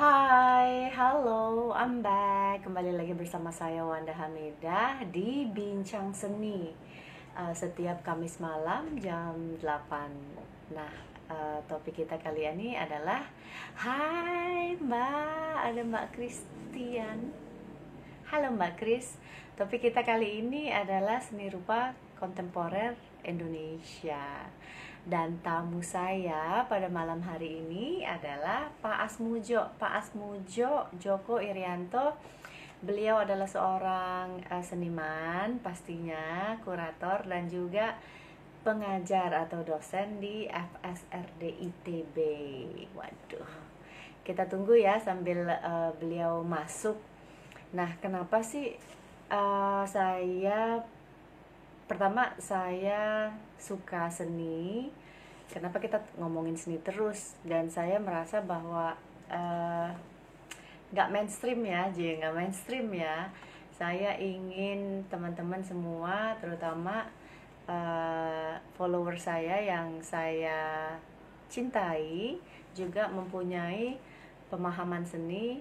Hai, halo, I'm back. Kembali lagi bersama saya Wanda Hamidah di Bincang Seni. Uh, setiap Kamis malam jam 8. Nah, uh, topik kita kali ini adalah Hai Mbak, ada Mbak Christian. Halo Mbak Kris. Topik kita kali ini adalah seni rupa kontemporer Indonesia. Dan tamu saya pada malam hari ini adalah Pak Asmujo. Pak Asmujo Joko Irianto. Beliau adalah seorang uh, seniman pastinya, kurator dan juga pengajar atau dosen di FSRD ITB. Waduh. Kita tunggu ya sambil uh, beliau masuk. Nah, kenapa sih uh, saya pertama saya suka seni. Kenapa kita ngomongin seni terus? Dan saya merasa bahwa eh, nggak uh, mainstream ya jadi nggak mainstream ya. Saya ingin teman-teman semua terutama uh, follower saya yang saya cintai juga mempunyai pemahaman seni.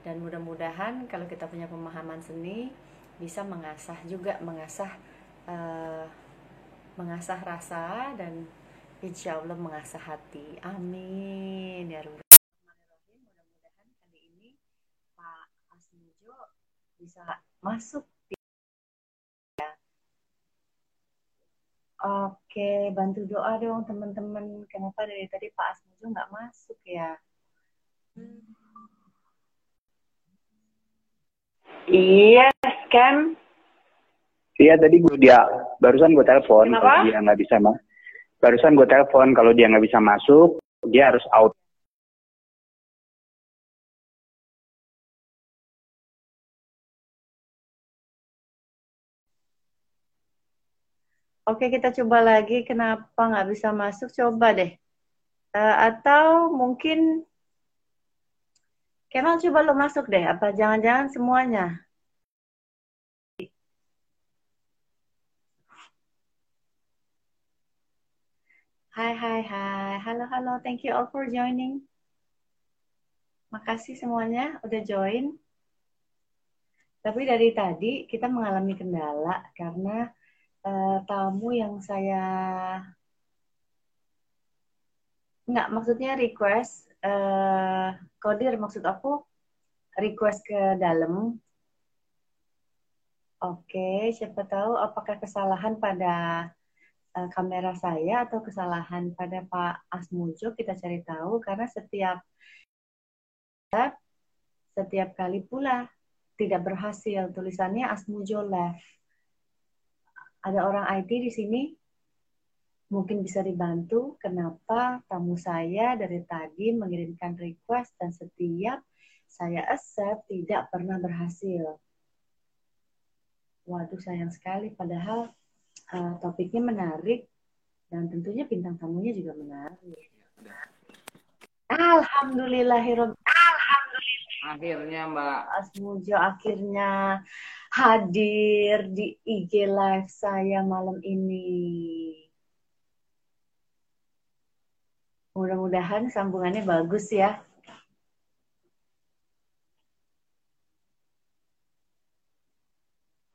Dan mudah-mudahan kalau kita punya pemahaman seni bisa mengasah juga mengasah uh, mengasah rasa dan insya Allah mengasah hati. Amin ya Rabbal Mudah-mudahan kali ini Pak Asmujo bisa masuk. Ya. Oke, bantu doa dong teman-teman. Kenapa dari tadi Pak Asmujo nggak masuk ya? Iya, kan? Iya tadi gue dia barusan gue telepon kalau dia nggak bisa mah. Barusan gue telepon kalau dia nggak bisa masuk, dia harus out. Oke kita coba lagi kenapa nggak bisa masuk coba deh. Uh, atau mungkin Kemal coba lo masuk deh. Apa jangan-jangan semuanya? Hai, hai, hai. Halo, halo. Thank you all for joining. Makasih semuanya udah join. Tapi dari tadi kita mengalami kendala karena uh, tamu yang saya nggak maksudnya request uh, kodir maksud aku request ke dalam. Oke, siapa tahu apakah kesalahan pada uh, kamera saya atau kesalahan pada Pak Asmujo kita cari tahu karena setiap setiap kali pula tidak berhasil tulisannya Asmujo left. Ada orang IT di sini mungkin bisa dibantu kenapa tamu saya dari tadi mengirimkan request dan setiap saya accept tidak pernah berhasil. Waduh sayang sekali padahal uh, topiknya menarik dan tentunya bintang tamunya juga menarik. Alhamdulillahirobbilalamin. Alhamdulillah. Akhirnya Mbak Asmujo akhirnya hadir di IG live saya malam ini. Mudah-mudahan sambungannya bagus ya.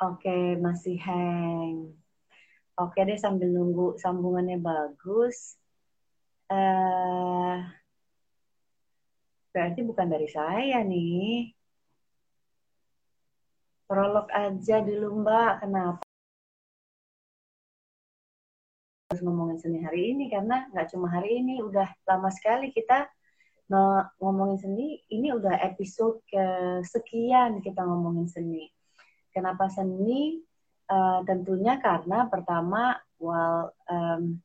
Oke, masih hang. Oke deh sambil nunggu sambungannya bagus. Uh, berarti bukan dari saya nih. Prolog aja dulu Mbak. Kenapa? Harus ngomongin seni hari ini karena nggak cuma hari ini, udah lama sekali kita ngomongin seni. Ini udah episode kesekian kita ngomongin seni. Kenapa seni? Uh, tentunya karena pertama, well, um,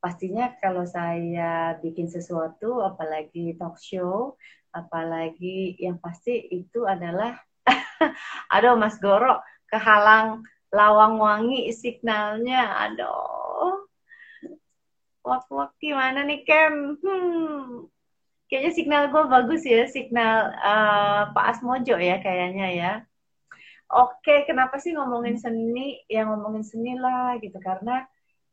pastinya kalau saya bikin sesuatu, apalagi talk show, apalagi yang pasti itu adalah, aduh Mas Goro, kehalang lawang wangi signalnya, aduh. Wak-wak gimana nih Kem? Hmm. Kayaknya signal gue bagus ya, signal uh, Pak Asmojo ya kayaknya ya oke kenapa sih ngomongin seni? Ya ngomongin seni lah gitu. Karena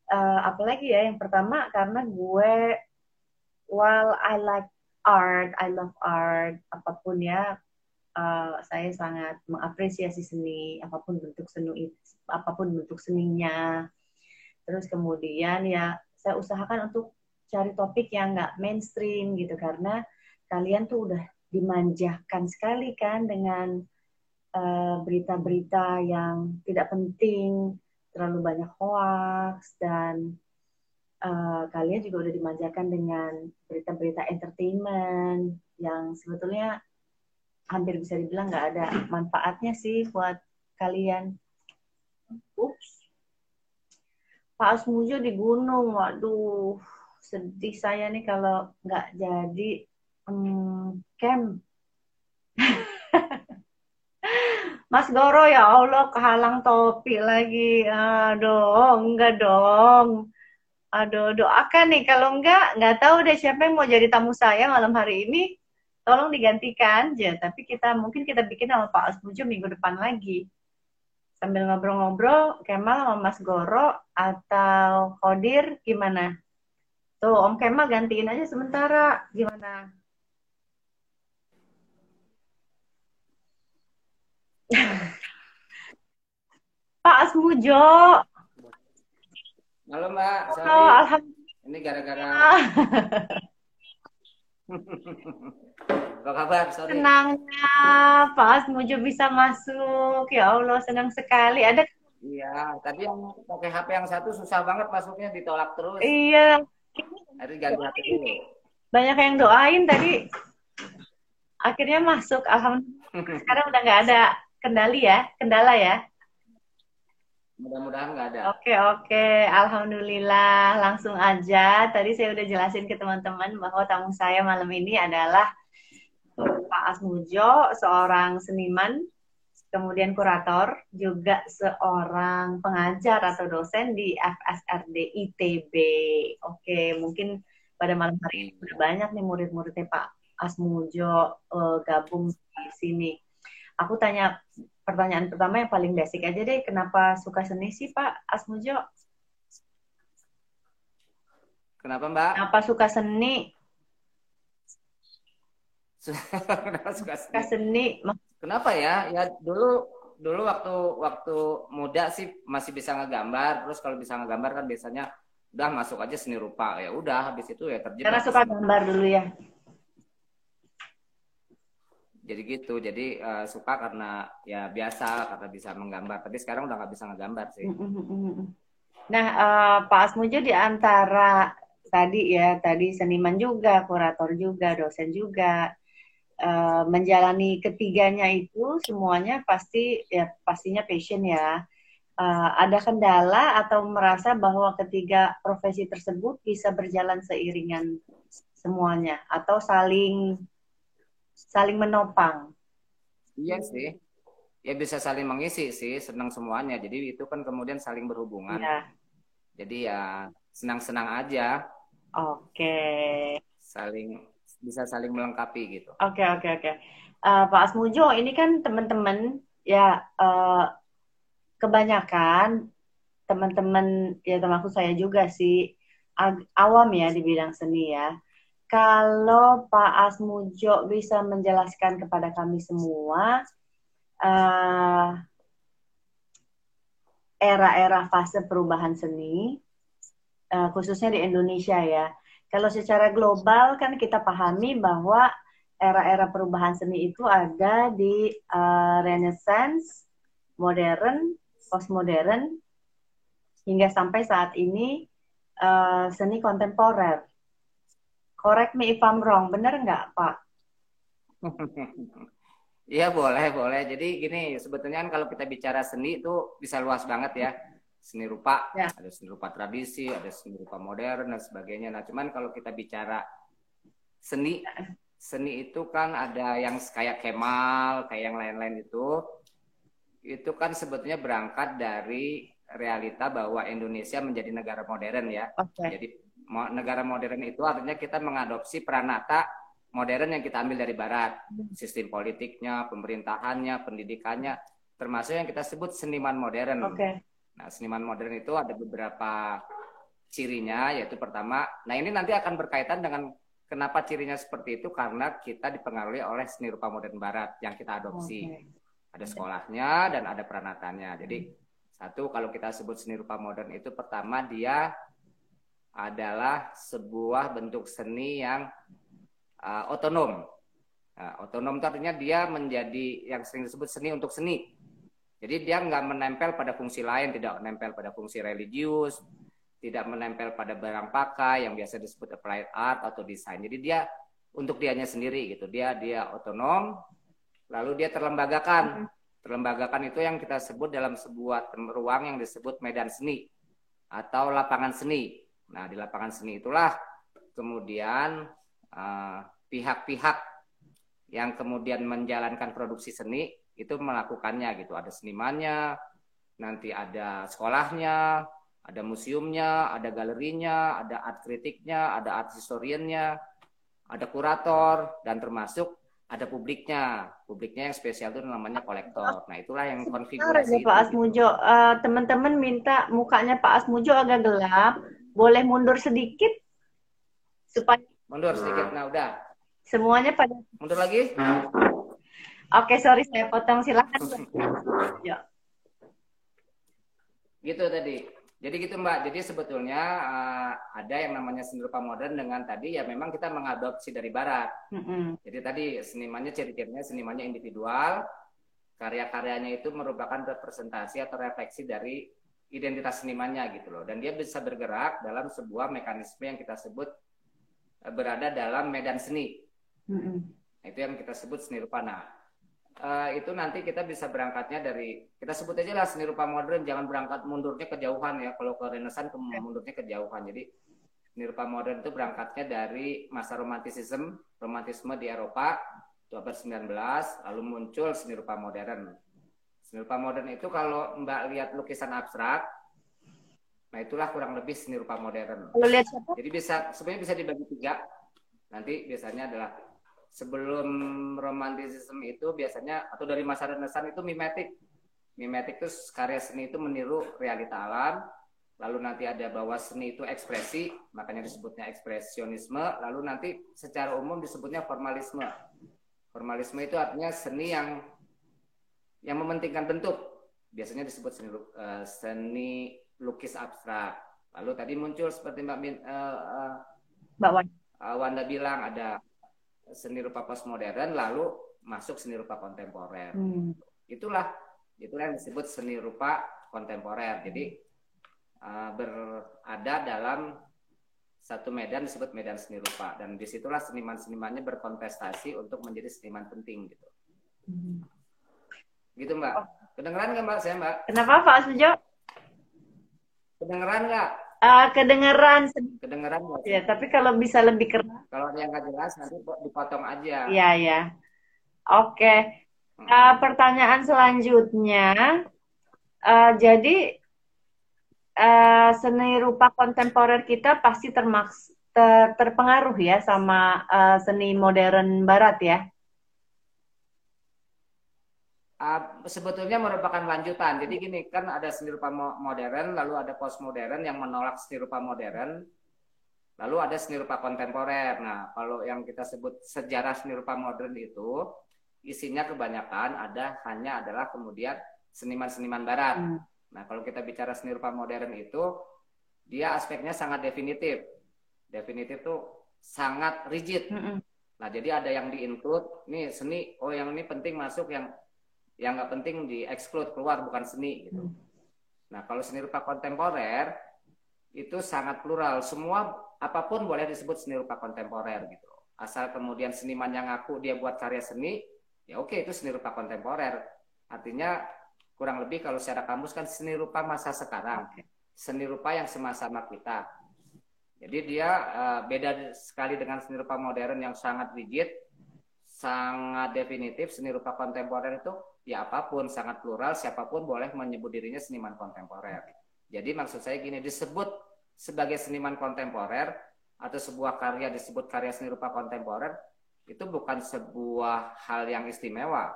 uh, apalagi ya yang pertama karena gue while I like art, I love art, apa pun ya, uh, saya sangat mengapresiasi seni, apa pun bentuk seni, apa pun bentuk seninya. Terus kemudian ya saya usahakan untuk cari topik yang nggak mainstream gitu. Karena kalian tuh udah dimanjakan sekali kan dengan berita-berita uh, yang tidak penting, terlalu banyak hoax dan uh, kalian juga udah dimanjakan dengan berita-berita entertainment yang sebetulnya hampir bisa dibilang nggak ada manfaatnya sih buat kalian. Ups. Pak Asmujo di gunung, waduh sedih saya nih kalau nggak jadi um, camp. Mas Goro ya Allah kehalang topi lagi. Aduh, enggak dong. Aduh, doakan nih. Kalau enggak, enggak tahu deh siapa yang mau jadi tamu saya malam hari ini. Tolong digantikan aja. Tapi kita mungkin kita bikin sama Pak Asmujo minggu depan lagi. Sambil ngobrol-ngobrol, Kemal sama Mas Goro atau Kodir gimana? Tuh, Om Kemal gantiin aja sementara. Gimana? Pak Asmujo. Halo Mbak, sorry. Oh, Alhamdulillah. Ini gara-gara. Apa kabar? Sorry. Senangnya Pak Asmujo bisa masuk. Ya Allah, senang sekali. Ada Iya, tadi yang pakai HP yang satu susah banget masuknya ditolak terus. Iya. Hari ganti HP dulu. Banyak yang doain tadi. Akhirnya masuk. Alhamdulillah. Sekarang udah nggak ada kendali ya, kendala ya. Mudah-mudahan nggak ada. Oke oke, alhamdulillah langsung aja. Tadi saya udah jelasin ke teman-teman bahwa tamu saya malam ini adalah Pak Asmujo, seorang seniman, kemudian kurator, juga seorang pengajar atau dosen di FSRD ITB. Oke, mungkin pada malam hari ini udah banyak nih murid-muridnya Pak Asmujo uh, gabung di sini. Aku tanya pertanyaan pertama yang paling basic aja deh, kenapa suka seni sih Pak Asmujo? Kenapa Mbak? Kenapa suka seni? kenapa suka seni? Suka seni. Kenapa ya? Ya dulu dulu waktu waktu muda sih masih bisa ngegambar, terus kalau bisa ngegambar kan biasanya udah masuk aja seni rupa ya udah habis itu ya terjebak. Karena suka gambar dulu ya jadi gitu. Jadi uh, suka karena ya biasa karena bisa menggambar. Tapi sekarang udah nggak bisa ngegambar sih. Nah uh, Pak Asmujo di antara tadi ya tadi seniman juga kurator juga dosen juga uh, menjalani ketiganya itu semuanya pasti ya pastinya passion ya. Uh, ada kendala atau merasa bahwa ketiga profesi tersebut bisa berjalan seiringan semuanya atau saling saling menopang. Iya sih. Ya bisa saling mengisi sih, senang semuanya. Jadi itu kan kemudian saling berhubungan. Ya. Jadi ya senang-senang aja. Oke. Saling bisa saling melengkapi gitu. Oke oke oke. Uh, Pak Asmujo, ini kan teman-teman ya uh, kebanyakan teman-teman ya termasuk saya juga sih awam ya di bidang seni ya kalau Pak Asmujo bisa menjelaskan kepada kami semua uh, era-era fase perubahan seni, uh, khususnya di Indonesia ya. Kalau secara global kan kita pahami bahwa era-era perubahan seni itu ada di uh, Renaissance, modern, postmodern, hingga sampai saat ini uh, seni kontemporer Correct me if I'm wrong, bener nggak Pak? Iya boleh boleh. Jadi gini sebetulnya kan kalau kita bicara seni itu bisa luas banget ya. Seni rupa, ya. ada seni rupa tradisi, ada seni rupa modern dan sebagainya. Nah cuman kalau kita bicara seni, seni itu kan ada yang kayak Kemal, kayak yang lain-lain itu, itu kan sebetulnya berangkat dari realita bahwa Indonesia menjadi negara modern ya. Okay. Jadi negara modern itu artinya kita mengadopsi peranata modern yang kita ambil dari barat. Sistem politiknya, pemerintahannya, pendidikannya, termasuk yang kita sebut seniman modern. Okay. Nah, seniman modern itu ada beberapa cirinya yaitu pertama, nah ini nanti akan berkaitan dengan kenapa cirinya seperti itu? Karena kita dipengaruhi oleh seni rupa modern barat yang kita adopsi. Okay. Ada sekolahnya dan ada peranatannya. Jadi satu kalau kita sebut seni rupa modern itu pertama dia adalah sebuah bentuk seni yang uh, otonom. Nah, otonom itu artinya dia menjadi yang sering disebut seni untuk seni. Jadi dia nggak menempel pada fungsi lain, tidak menempel pada fungsi religius, tidak menempel pada barang pakai yang biasa disebut applied art atau desain. Jadi dia untuk dianya sendiri gitu. Dia dia otonom, lalu dia terlembagakan. Mm-hmm. Terlembagakan itu yang kita sebut dalam sebuah ruang yang disebut medan seni atau lapangan seni. Nah di lapangan seni itulah kemudian uh, pihak-pihak yang kemudian menjalankan produksi seni itu melakukannya gitu. Ada senimannya, nanti ada sekolahnya, ada museumnya, ada galerinya, ada art kritiknya, ada art historiannya, ada kurator dan termasuk ada publiknya. Publiknya yang spesial itu namanya kolektor. Nah, itulah yang konfigurasi. Pak Asmujo, uh, teman-teman minta mukanya Pak Asmujo agak gelap, boleh mundur sedikit supaya mundur sedikit. Nah, udah. Semuanya pada mundur lagi. Oke, sorry saya potong silakan. ya. Gitu tadi. Jadi gitu Mbak. Jadi sebetulnya uh, ada yang namanya seni rupa modern dengan tadi ya memang kita mengadopsi dari barat. Mm -hmm. Jadi tadi senimannya ciri-cirinya senimannya individual, karya-karyanya itu merupakan representasi atau refleksi dari identitas senimannya gitu loh. Dan dia bisa bergerak dalam sebuah mekanisme yang kita sebut uh, berada dalam medan seni. Mm -hmm. Itu yang kita sebut seni rupa. Nah, uh, itu nanti kita bisa berangkatnya dari kita sebut aja lah seni rupa modern jangan berangkat mundurnya kejauhan ya kalau ke renesan ke mundurnya kejauhan jadi seni rupa modern itu berangkatnya dari masa romantisisme romantisme di Eropa abad 19 lalu muncul seni rupa modern seni rupa modern itu kalau mbak lihat lukisan abstrak nah itulah kurang lebih seni rupa modern jadi bisa sebenarnya bisa dibagi tiga nanti biasanya adalah sebelum romantisisme itu biasanya atau dari masa renesan itu mimetik. Mimetik itu karya seni itu meniru realita alam, lalu nanti ada bahwa seni itu ekspresi, makanya disebutnya ekspresionisme, lalu nanti secara umum disebutnya formalisme. Formalisme itu artinya seni yang yang mementingkan bentuk. Biasanya disebut seni uh, seni lukis abstrak. Lalu tadi muncul seperti Mbak Min, uh, uh, Mbak Wanda. Uh, Wanda bilang ada seni rupa postmodern lalu masuk seni rupa kontemporer. Hmm. Itulah itulah yang disebut seni rupa kontemporer. Jadi uh, berada dalam satu medan disebut medan seni rupa dan di situlah seniman-senimannya berkontestasi untuk menjadi seniman penting gitu. Hmm. Gitu Mbak. Kedengeran nggak Mbak saya Mbak? Kenapa Pak Sujo? Kedengeran nggak? Uh, kedengeran. Kedengeran Ya, tapi kalau bisa lebih keras. Kalau yang nggak jelas nanti dipotong aja. Iya, ya. Oke. Okay. Uh, eh, pertanyaan selanjutnya. Uh, jadi uh, seni rupa kontemporer kita pasti termaks ter, terpengaruh ya sama uh, seni modern barat ya. Uh, sebetulnya merupakan lanjutan. Jadi gini, kan ada seni rupa modern, lalu ada postmodern yang menolak seni rupa modern, lalu ada seni rupa kontemporer. Nah, kalau yang kita sebut sejarah seni rupa modern itu, isinya kebanyakan ada hanya adalah kemudian seniman-seniman barat. Hmm. Nah, kalau kita bicara seni rupa modern itu, dia aspeknya sangat definitif. Definitif tuh sangat rigid. Hmm. Nah, jadi ada yang di-include, nih seni, oh yang ini penting masuk, yang yang nggak penting di exclude keluar bukan seni gitu. Hmm. Nah kalau seni rupa kontemporer itu sangat plural, semua apa pun boleh disebut seni rupa kontemporer gitu. Asal kemudian seniman yang ngaku dia buat karya seni, ya oke itu seni rupa kontemporer. Artinya kurang lebih kalau secara kamus kan seni rupa masa sekarang, seni rupa yang semasa sama kita. Jadi dia uh, beda sekali dengan seni rupa modern yang sangat rigid, sangat definitif. Seni rupa kontemporer itu ya apa pun sangat plural siapa pun boleh menyebut dirinya seniman kontemporer jadi maksud saya gini disebut sebagai seniman kontemporer atau sebuah karya disebut karya seni rupa kontemporer itu bukan sebuah hal yang istimewa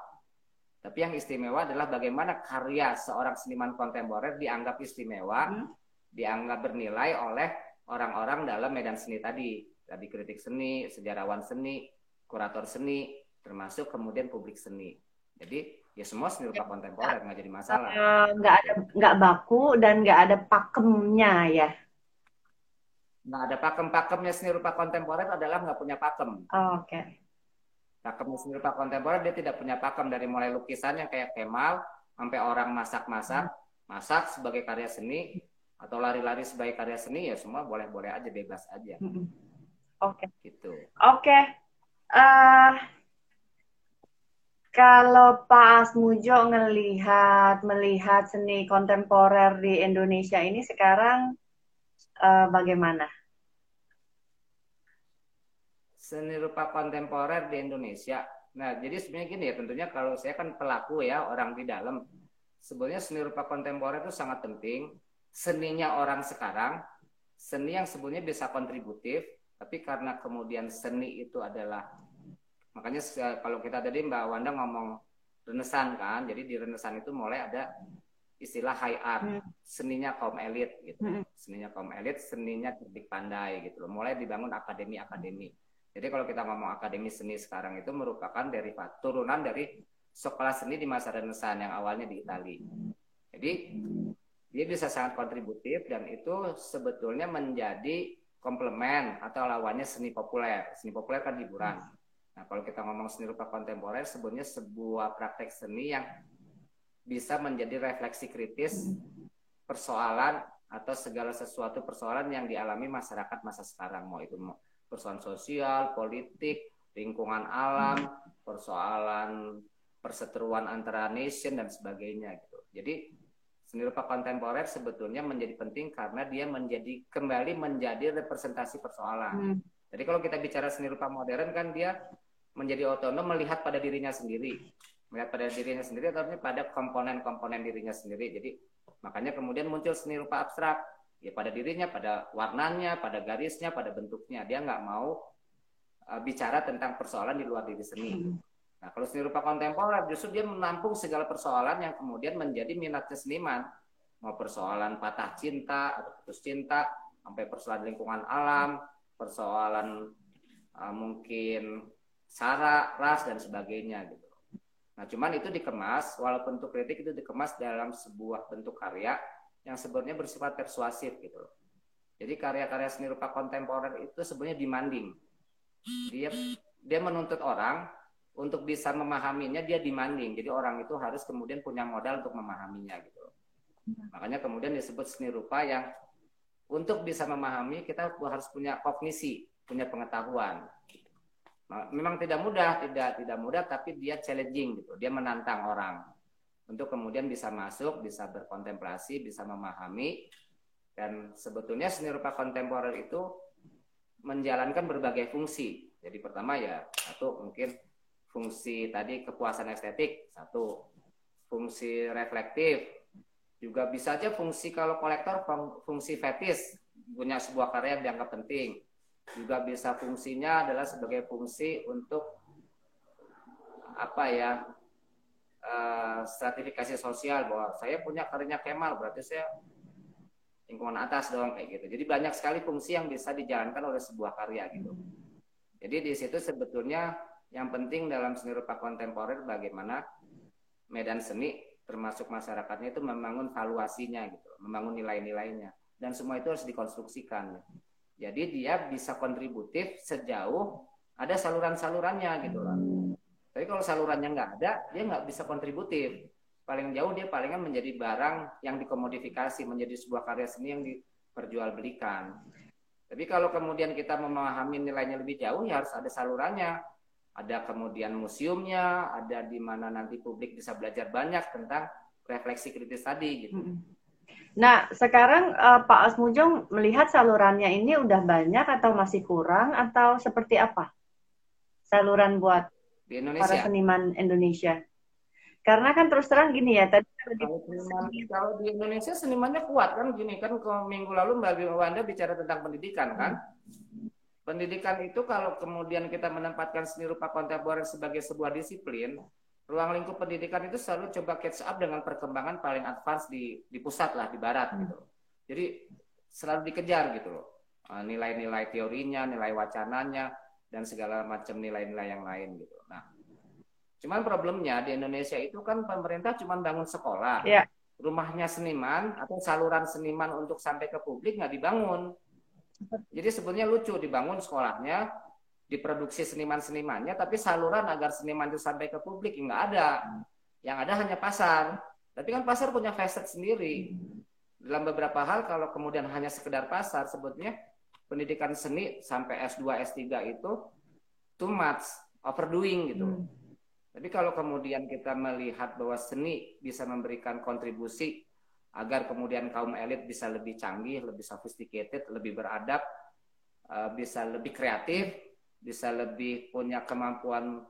tapi yang istimewa adalah bagaimana karya seorang seniman kontemporer dianggap istimewa hmm. dianggap bernilai oleh orang-orang dalam medan seni tadi tadi kritik seni, sejarawan seni, kurator seni, termasuk kemudian publik seni. Jadi ya semua seni rupa kontemporer nggak jadi masalah. Eh, nggak ada nggak baku dan nggak ada pakemnya ya. Nggak ada pakem-pakemnya seni rupa kontemporer adalah nggak punya pakem. Oh, Oke. Okay. Pakem seni rupa kontemporer dia tidak punya pakem dari mulai lukisan yang kayak Kemal sampai orang masak-masak, masak sebagai karya seni atau lari-lari sebagai karya seni ya semua boleh-boleh aja bebas aja. Oke. Okay. Gitu. Oke. Okay. Uh, kalau Pak Asmujo ngelihat melihat seni kontemporer di Indonesia ini sekarang uh, bagaimana? Seni rupa kontemporer di Indonesia. Nah, jadi sebenarnya gini ya, tentunya kalau saya kan pelaku ya, orang di dalam. Sebenarnya seni rupa kontemporer itu sangat penting. Seninya orang sekarang, seni yang sebenarnya bisa kontributif, tapi karena kemudian seni itu adalah Makanya kalau kita tadi Mbak Wanda ngomong renesan kan, jadi di renesan itu mulai ada istilah high art, hmm. seninya kaum elit gitu. Hmm. Seninya kaum elit, seninya cerdik pandai gitu loh. Mulai dibangun akademi-akademi. Jadi kalau kita ngomong akademi seni sekarang itu merupakan derivat turunan dari sekolah seni di masa renesan yang awalnya di Italia. Jadi dia bisa sangat kontributif dan itu sebetulnya menjadi komplement atau lawannya seni populer. Seni populer kan hiburan. Nah, kalau kita ngomong seni rupa kontemporer, sebenarnya sebuah praktek seni yang bisa menjadi refleksi kritis persoalan atau segala sesuatu persoalan yang dialami masyarakat masa sekarang. Mau itu persoalan sosial, politik, lingkungan alam, persoalan perseteruan antara nation dan sebagainya gitu. Jadi seni rupa kontemporer sebetulnya menjadi penting karena dia menjadi kembali menjadi representasi persoalan. Hmm. Jadi kalau kita bicara seni rupa modern kan dia menjadi otonom melihat pada dirinya sendiri. Melihat pada dirinya sendiri atau pada komponen-komponen dirinya sendiri. Jadi makanya kemudian muncul seni rupa abstrak. Ya pada dirinya, pada warnanya, pada garisnya, pada bentuknya. Dia nggak mau uh, bicara tentang persoalan di luar diri seni. Nah kalau seni rupa kontemporer justru dia menampung segala persoalan yang kemudian menjadi minatnya seniman. Mau persoalan patah cinta atau putus cinta, sampai persoalan lingkungan alam, persoalan uh, mungkin sara, ras dan sebagainya gitu. Nah, cuman itu dikemas walaupun bentuk kritik itu dikemas dalam sebuah bentuk karya yang sebenarnya bersifat persuasif gitu Jadi karya-karya seni rupa kontemporer itu sebenarnya demanding. Dia dia menuntut orang untuk bisa memahaminya dia demanding. Jadi orang itu harus kemudian punya modal untuk memahaminya gitu. Makanya kemudian disebut seni rupa yang untuk bisa memahami kita harus punya kognisi, punya pengetahuan. Memang tidak mudah, tidak tidak mudah, tapi dia challenging gitu. Dia menantang orang untuk kemudian bisa masuk, bisa berkontemplasi, bisa memahami. Dan sebetulnya seni rupa kontemporer itu menjalankan berbagai fungsi. Jadi pertama ya satu mungkin fungsi tadi kepuasan estetik satu, fungsi reflektif juga bisa aja fungsi kalau kolektor fungsi fetis punya sebuah karya yang dianggap penting. Juga bisa fungsinya adalah sebagai fungsi untuk apa ya uh, stratifikasi sosial bahwa saya punya karyanya Kemal berarti saya lingkungan atas dong kayak gitu. Jadi banyak sekali fungsi yang bisa dijalankan oleh sebuah karya gitu. Jadi di situ sebetulnya yang penting dalam seni rupa kontemporer bagaimana medan seni termasuk masyarakatnya itu membangun valuasinya gitu, membangun nilai-nilainya dan semua itu harus dikonstruksikan. Jadi dia bisa kontributif sejauh ada saluran-salurannya gitu loh. Tapi kalau salurannya nggak ada, dia nggak bisa kontributif. Paling jauh dia palingan menjadi barang yang dikomodifikasi menjadi sebuah karya seni yang diperjualbelikan. Tapi kalau kemudian kita memahami nilainya lebih jauh, ya harus ada salurannya ada kemudian museumnya, ada di mana nanti publik bisa belajar banyak tentang refleksi kritis tadi gitu. Nah, sekarang uh, Pak Asmujong melihat salurannya ini udah banyak atau masih kurang atau seperti apa? Saluran buat di Indonesia. para seniman Indonesia. Karena kan terus terang gini ya tadi kalau, seniman, kalau di Indonesia senimannya kuat kan gini kan minggu lalu Mbak Wanda bicara tentang pendidikan kan. Pendidikan itu kalau kemudian kita menempatkan seni rupa kontemporer sebagai sebuah disiplin, ruang lingkup pendidikan itu selalu coba catch up dengan perkembangan paling advance di di pusat lah di barat hmm. gitu. Jadi selalu dikejar gitu loh. uh, nilai-nilai teorinya, nilai wacananya, dan segala macam nilai-nilai yang lain gitu. Nah, cuman problemnya di Indonesia itu kan pemerintah cuma bangun sekolah, yeah. rumahnya seniman atau saluran seniman untuk sampai ke publik nggak dibangun. Jadi sebenarnya lucu dibangun sekolahnya, diproduksi seniman-senimannya, tapi saluran agar seniman itu sampai ke publik nggak ada. Yang ada hanya pasar. Tapi kan pasar punya facet sendiri. Dalam beberapa hal kalau kemudian hanya sekedar pasar, sebetulnya pendidikan seni sampai S2, S3 itu too much, overdoing gitu. Hmm. Tapi kalau kemudian kita melihat bahwa seni bisa memberikan kontribusi agar kemudian kaum elit bisa lebih canggih, lebih sophisticated, lebih beradab, eh, bisa lebih kreatif, bisa lebih punya kemampuan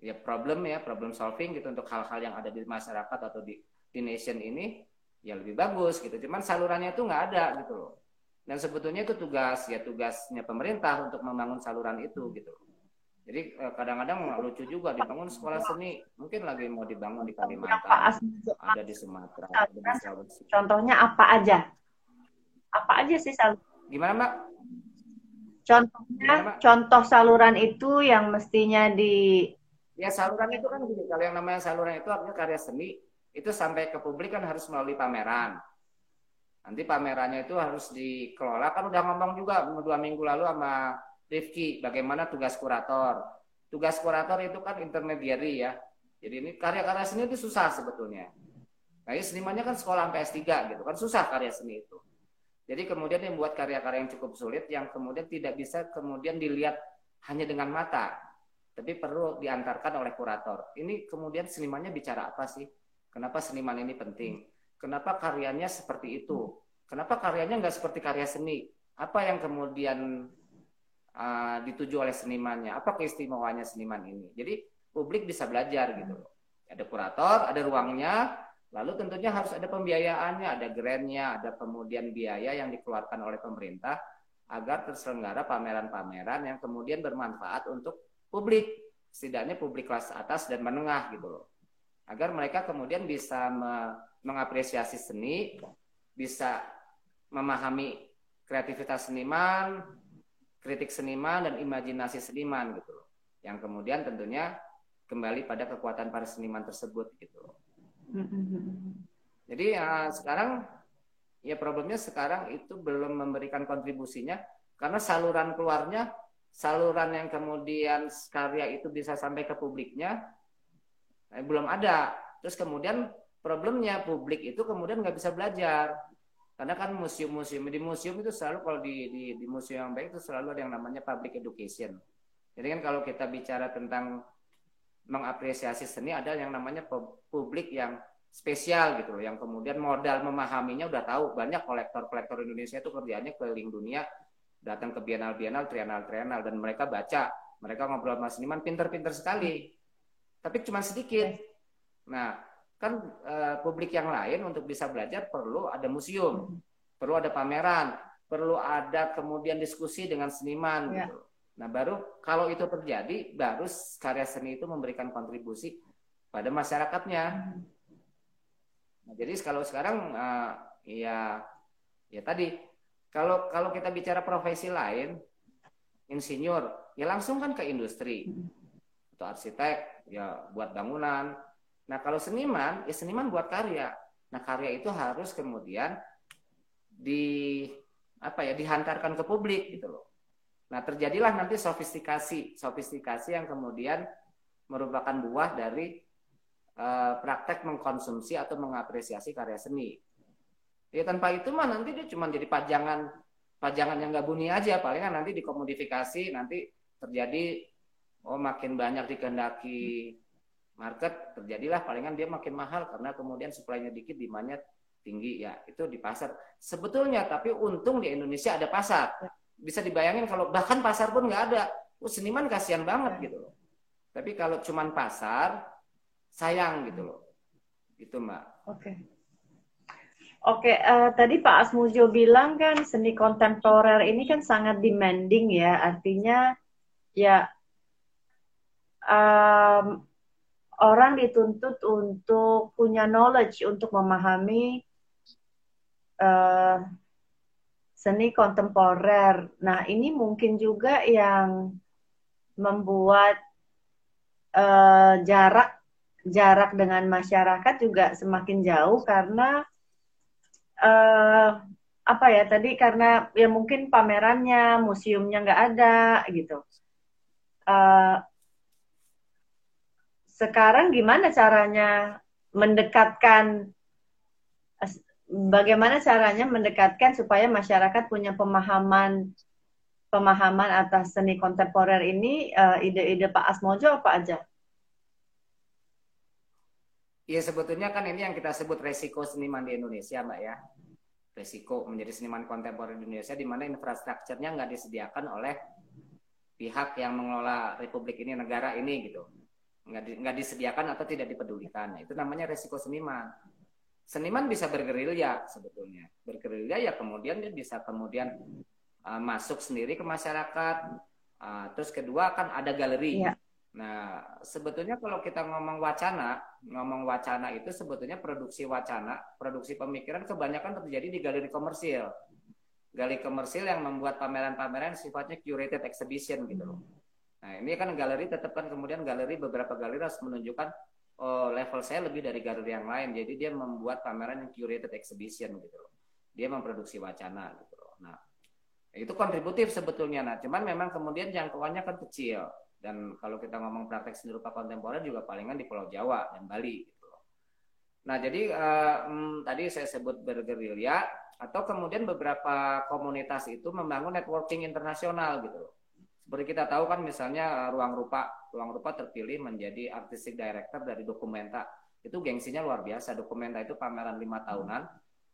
ya problem ya, problem solving gitu untuk hal-hal yang ada di masyarakat atau di, di nation ini ya lebih bagus gitu. Cuman salurannya itu nggak ada gitu loh. Dan sebetulnya itu tugas ya tugasnya pemerintah untuk membangun saluran itu gitu. Jadi eh, kadang-kadang lucu juga dibangun sekolah seni, mungkin lagi mau dibangun di Kalimantan, ada di Sumatera, ada di Sulawesi. Contohnya apa aja? Apa aja sih saluran? Gimana Mbak? Contohnya, Gimana, contoh saluran itu yang mestinya di Ya saluran itu kan gini, kalau yang namanya saluran itu artinya karya seni, itu sampai ke publik kan harus melalui pameran. Nanti pamerannya itu harus dikelola. Kan udah ngomong juga dua minggu lalu sama Rifki bagaimana tugas kurator. Tugas kurator itu kan intermediary ya. Jadi ini karya-karya seni itu susah sebetulnya. Nah, ini senimannya kan sekolah sampai S3 gitu kan susah karya seni itu. Jadi kemudian yang buat karya-karya yang cukup sulit yang kemudian tidak bisa kemudian dilihat hanya dengan mata, tapi perlu diantarkan oleh kurator. Ini kemudian senimannya bicara apa sih? Kenapa seniman ini penting? Kenapa karyanya seperti itu? Kenapa karyanya nggak seperti karya seni? Apa yang kemudian uh, dituju oleh senimannya? Apa keistimewaannya seniman ini? Jadi publik bisa belajar gitu loh. Ada kurator, ada ruangnya, lalu tentunya harus ada pembiayaannya, ada grantnya, ada kemudian biaya yang dikeluarkan oleh pemerintah agar terselenggara pameran-pameran yang kemudian bermanfaat untuk publik, setidaknya publik kelas atas dan menengah gitu loh. Agar mereka kemudian bisa mengapresiasi seni, bisa memahami kreativitas seniman, kritik seniman dan imajinasi seniman gitu loh. Yang kemudian tentunya kembali pada kekuatan para seniman tersebut gitu loh. Jadi ya sekarang ya problemnya sekarang itu belum memberikan kontribusinya karena saluran keluarnya saluran yang kemudian karya itu bisa sampai ke publiknya eh, belum ada. Terus kemudian problemnya publik itu kemudian nggak bisa belajar karena kan museum-museum di museum itu selalu kalau di, di di museum yang baik itu selalu ada yang namanya public education. Jadi kan kalau kita bicara tentang mengapresiasi seni ada yang namanya publik yang spesial gitu loh yang kemudian modal memahaminya udah tahu. Banyak kolektor-kolektor Indonesia itu kerjanya keliling dunia datang ke bienal-bienal, trienal-trienal dan mereka baca, mereka ngobrol sama seniman pinter-pinter sekali. Tapi cuma sedikit. Nah, kan uh, publik yang lain untuk bisa belajar perlu ada museum, perlu ada pameran, perlu ada kemudian diskusi dengan seniman ya. gitu. Nah, baru kalau itu terjadi, baru karya seni itu memberikan kontribusi pada masyarakatnya. Nah, jadi kalau sekarang uh, ya ya tadi kalau kalau kita bicara profesi lain, insinyur, ya langsung kan ke industri. Atau arsitek, ya buat bangunan, Nah, kalau seniman, ya seniman buat karya. Nah, karya itu harus kemudian di apa ya dihantarkan ke publik gitu loh. Nah, terjadilah nanti sofistikasi, sofistikasi yang kemudian merupakan buah dari uh, praktek mengkonsumsi atau mengapresiasi karya seni. Ya tanpa itu mah nanti dia cuma jadi pajangan pajangan yang nggak bunyi aja, palingan nanti dikomodifikasi, nanti terjadi oh makin banyak dikehendaki market terjadilah palingan dia makin mahal karena kemudian supply-nya dikit demandnya tinggi. Ya itu di pasar. Sebetulnya tapi untung di Indonesia ada pasar. Bisa dibayangin kalau bahkan pasar pun nggak ada. Oh, seniman kasihan banget gitu loh. Tapi kalau cuman pasar sayang gitu loh. Itu mbak. Oke. Okay. Oke, uh, tadi Pak Asmujo bilang kan seni kontemporer ini kan sangat demanding ya, artinya ya um, orang dituntut untuk punya knowledge untuk memahami uh, seni kontemporer. Nah, ini mungkin juga yang membuat uh, jarak jarak dengan masyarakat juga semakin jauh karena uh, apa ya tadi karena ya mungkin pamerannya museumnya nggak ada gitu. Uh, sekarang gimana caranya mendekatkan bagaimana caranya mendekatkan supaya masyarakat punya pemahaman pemahaman atas seni kontemporer ini uh, ide-ide Pak Asmojo apa aja? Iya sebetulnya kan ini yang kita sebut resiko seniman di Indonesia Mbak ya. Resiko menjadi seniman kontemporer di Indonesia di mana infrastrukturnya nggak disediakan oleh pihak yang mengelola republik ini, negara ini gitu. Nggak, di, nggak disediakan atau tidak dipedulikan. Nah, itu namanya resiko seniman seniman bisa bergerilya sebetulnya. Bergerilya ya kemudian dia bisa kemudian uh, masuk sendiri ke masyarakat. Uh, terus kedua kan ada galeri. Iya. Nah, sebetulnya kalau kita ngomong wacana, ngomong wacana itu sebetulnya produksi wacana, produksi pemikiran kebanyakan terjadi di galeri komersil. Galeri komersil yang membuat pameran-pameran sifatnya curated exhibition gitu loh. Nah, ini kan galeri tetap kan kemudian galeri beberapa galeri harus menunjukkan oh, level saya lebih dari galeri yang lain. Jadi dia membuat pameran yang curated exhibition gitu loh. Dia memproduksi wacana gitu loh. Nah, itu kontributif sebetulnya. Nah, cuman memang kemudian jangkauannya kan kecil. Dan kalau kita ngomong praktek seni rupa kontemporer juga palingan di Pulau Jawa dan Bali gitu loh. Nah, jadi uh, hmm, tadi saya sebut bergerilya atau kemudian beberapa komunitas itu membangun networking internasional gitu loh. Seperti kita tahu kan misalnya eh, Ruang Rupa, Ruang Rupa terpilih menjadi artistic director dari Dokumenta. Itu gengsinya luar biasa. Dokumenta itu pameran lima tahunan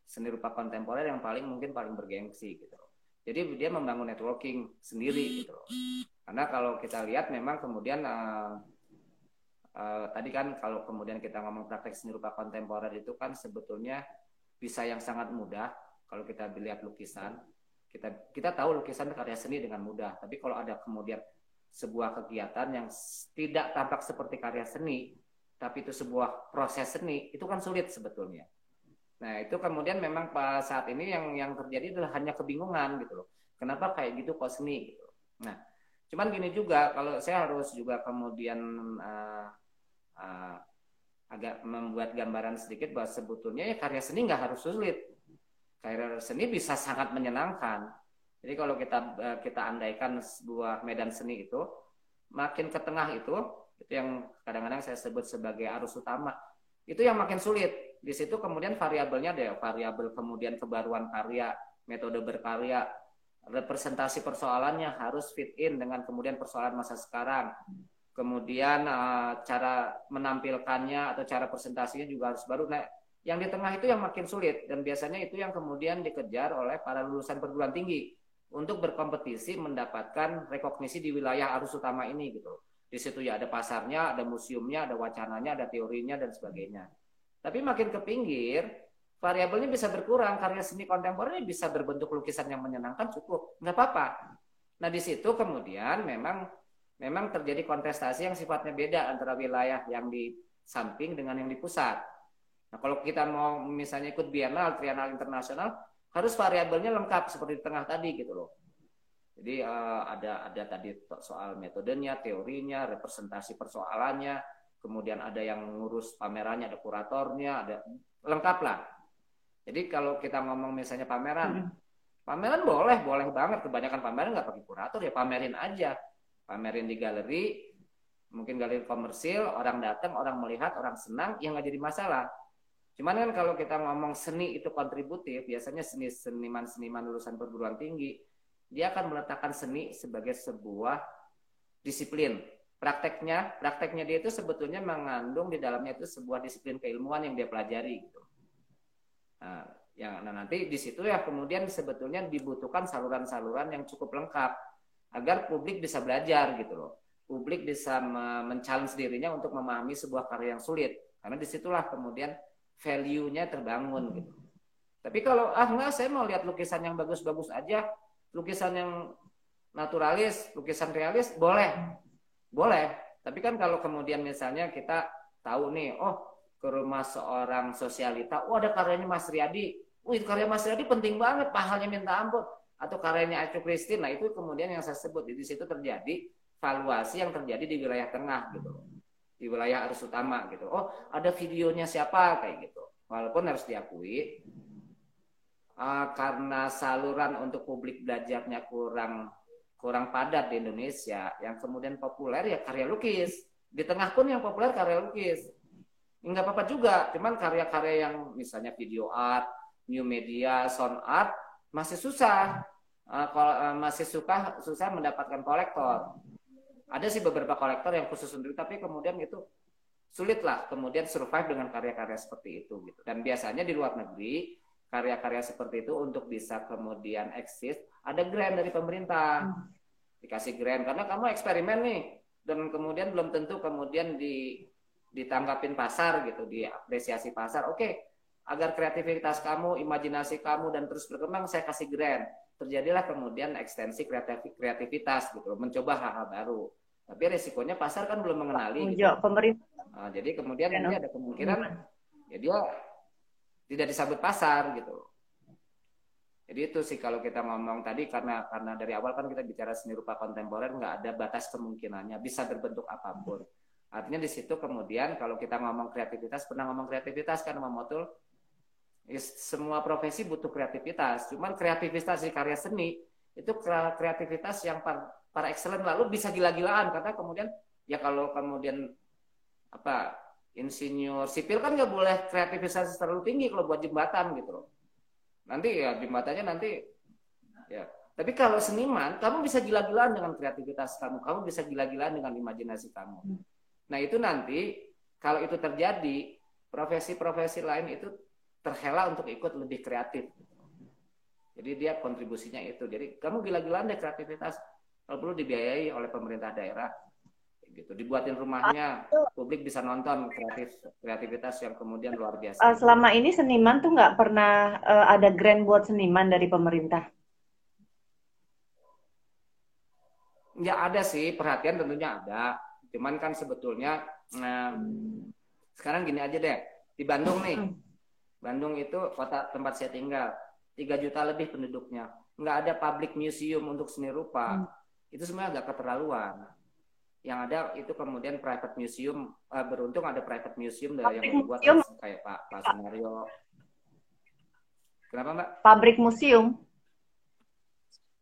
seni rupa kontemporer yang paling mungkin paling bergengsi gitu. Jadi dia membangun networking sendiri gitu. Karena kalau kita lihat memang kemudian uh, uh, tadi kan kalau kemudian kita ngomong praktek seni rupa kontemporer itu kan sebetulnya bisa yang sangat mudah kalau kita lihat lukisan kita kita tahu lukisan karya seni dengan mudah tapi kalau ada kemudian sebuah kegiatan yang tidak tampak seperti karya seni tapi itu sebuah proses seni itu kan sulit sebetulnya. Nah itu kemudian memang saat ini yang yang terjadi adalah hanya kebingungan gitu loh. Kenapa kayak gitu kok seni gitu. nah cuman gini juga kalau saya harus juga kemudian uh, uh, agak membuat gambaran sedikit bahwa sebetulnya ya karya seni nggak harus sulit karir seni bisa sangat menyenangkan. Jadi kalau kita eh, kita andaikan sebuah medan seni itu makin ke tengah itu itu yang kadang-kadang saya sebut sebagai arus utama itu yang makin sulit. Di situ kemudian variabelnya ada variabel kemudian kebaruan karya, metode berkarya, representasi persoalannya harus fit in dengan kemudian persoalan masa sekarang. Kemudian eh, cara menampilkannya atau cara presentasinya juga harus baru. Nah, yang di tengah itu yang makin sulit dan biasanya itu yang kemudian dikejar oleh para lulusan perguruan tinggi untuk berkompetisi mendapatkan rekognisi di wilayah arus utama ini gitu. Di situ ya ada pasarnya, ada museumnya, ada wacananya, ada teorinya dan sebagainya. Tapi makin ke pinggir, variabelnya bisa berkurang. Karya seni kontemporer bisa berbentuk lukisan yang menyenangkan cukup, nggak apa-apa. Nah di situ kemudian memang memang terjadi kontestasi yang sifatnya beda antara wilayah yang di samping dengan yang di pusat. Nah, kalau kita mau misalnya ikut bienal, trienal internasional, harus variabelnya lengkap seperti di tengah tadi gitu loh. Jadi uh, ada ada tadi soal metodenya, teorinya, representasi persoalannya, kemudian ada yang ngurus pamerannya, ada kuratornya, ada lengkap lah. Jadi kalau kita ngomong misalnya pameran, hmm. pameran boleh, boleh banget. Kebanyakan pameran nggak pakai kurator ya pamerin aja, pamerin di galeri, mungkin galeri komersil, orang datang, orang melihat, orang senang, ya nggak jadi masalah. Cuman kan kalau kita ngomong seni itu kontributif, biasanya seni seniman-seniman lulusan perguruan tinggi, dia akan meletakkan seni sebagai sebuah disiplin. Prakteknya, prakteknya dia itu sebetulnya mengandung di dalamnya itu sebuah disiplin keilmuan yang dia pelajari gitu. Nah, yang nah nanti di situ ya kemudian sebetulnya dibutuhkan saluran-saluran yang cukup lengkap agar publik bisa belajar gitu loh. Publik bisa mencalon dirinya untuk memahami sebuah karya yang sulit. Karena di situlah kemudian value-nya terbangun gitu. Tapi kalau ah enggak saya mau lihat lukisan yang bagus-bagus aja, lukisan yang naturalis, lukisan realis boleh. Boleh. Tapi kan kalau kemudian misalnya kita tahu nih, oh ke rumah seorang sosialita, oh ada karyanya Mas Riyadi, wih karya Mas Riyadi penting banget, pahalnya minta ampun. Atau karyanya Acu Christine, nah itu kemudian yang saya sebut, di situ terjadi valuasi yang terjadi di wilayah tengah gitu. Di wilayah arus utama gitu. Oh ada videonya siapa kayak gitu. Walaupun harus diakui, uh, karena saluran untuk publik belajarnya kurang kurang padat di Indonesia, yang kemudian populer ya karya lukis. Di tengah pun yang populer karya lukis. Enggak apa-apa juga, cuman karya-karya yang misalnya video art, new media, sound art masih susah. Uh, uh, masih suka susah mendapatkan kolektor. Ada sih beberapa kolektor yang khusus untuk tapi kemudian itu sulit lah kemudian survive dengan karya-karya seperti itu gitu. Dan biasanya di luar negeri karya-karya seperti itu untuk bisa kemudian eksis ada grant dari pemerintah. Dikasih grant karena kamu eksperimen nih dan kemudian belum tentu kemudian di ditanggapin pasar gitu, diapresiasi pasar. Oke, okay, agar kreativitas kamu, imajinasi kamu dan terus berkembang saya kasih grant. Terjadilah kemudian ekstensi kreativitas gitu, mencoba hal-hal baru. Tapi resikonya pasar kan belum mengenali. Gitu. pemerintah. Nah, jadi kemudian ini ada kemungkinan ya dia tidak disambut pasar gitu. Jadi itu sih kalau kita ngomong tadi karena karena dari awal kan kita bicara seni rupa kontemporer nggak ada batas kemungkinannya bisa berbentuk apa pun. Artinya di situ kemudian kalau kita ngomong kreativitas pernah ngomong kreativitas kan Motul semua profesi butuh kreativitas. Cuman kreativitas di karya seni itu kreativitas yang para, para excellent lalu bisa gila-gilaan karena kemudian ya kalau kemudian apa insinyur sipil kan nggak boleh kreativitas terlalu tinggi kalau buat jembatan gitu loh. Nanti ya jembatannya nanti ya. Tapi kalau seniman, kamu bisa gila-gilaan dengan kreativitas kamu, kamu bisa gila-gilaan dengan imajinasi kamu. Nah itu nanti kalau itu terjadi, profesi-profesi lain itu terhela untuk ikut lebih kreatif. Jadi dia kontribusinya itu. Jadi kamu gila-gilaan deh kreativitas. Kalau perlu dibiayai oleh pemerintah daerah, gitu. Dibuatin rumahnya, publik bisa nonton kreatif kreativitas yang kemudian luar biasa. Uh, selama ini seniman tuh nggak pernah uh, ada grant buat seniman dari pemerintah. Ya ada sih perhatian tentunya ada. Cuman kan sebetulnya nah, sekarang gini aja deh di Bandung nih. Bandung itu kota tempat saya tinggal, 3 juta lebih penduduknya. Nggak ada public museum untuk seni rupa. Hmm. Itu semuanya agak keterlaluan. Yang ada itu kemudian private museum. Uh, beruntung ada private museum dari yang membuat kayak Pak Pak Sunario. Kenapa Mbak? Pabrik museum.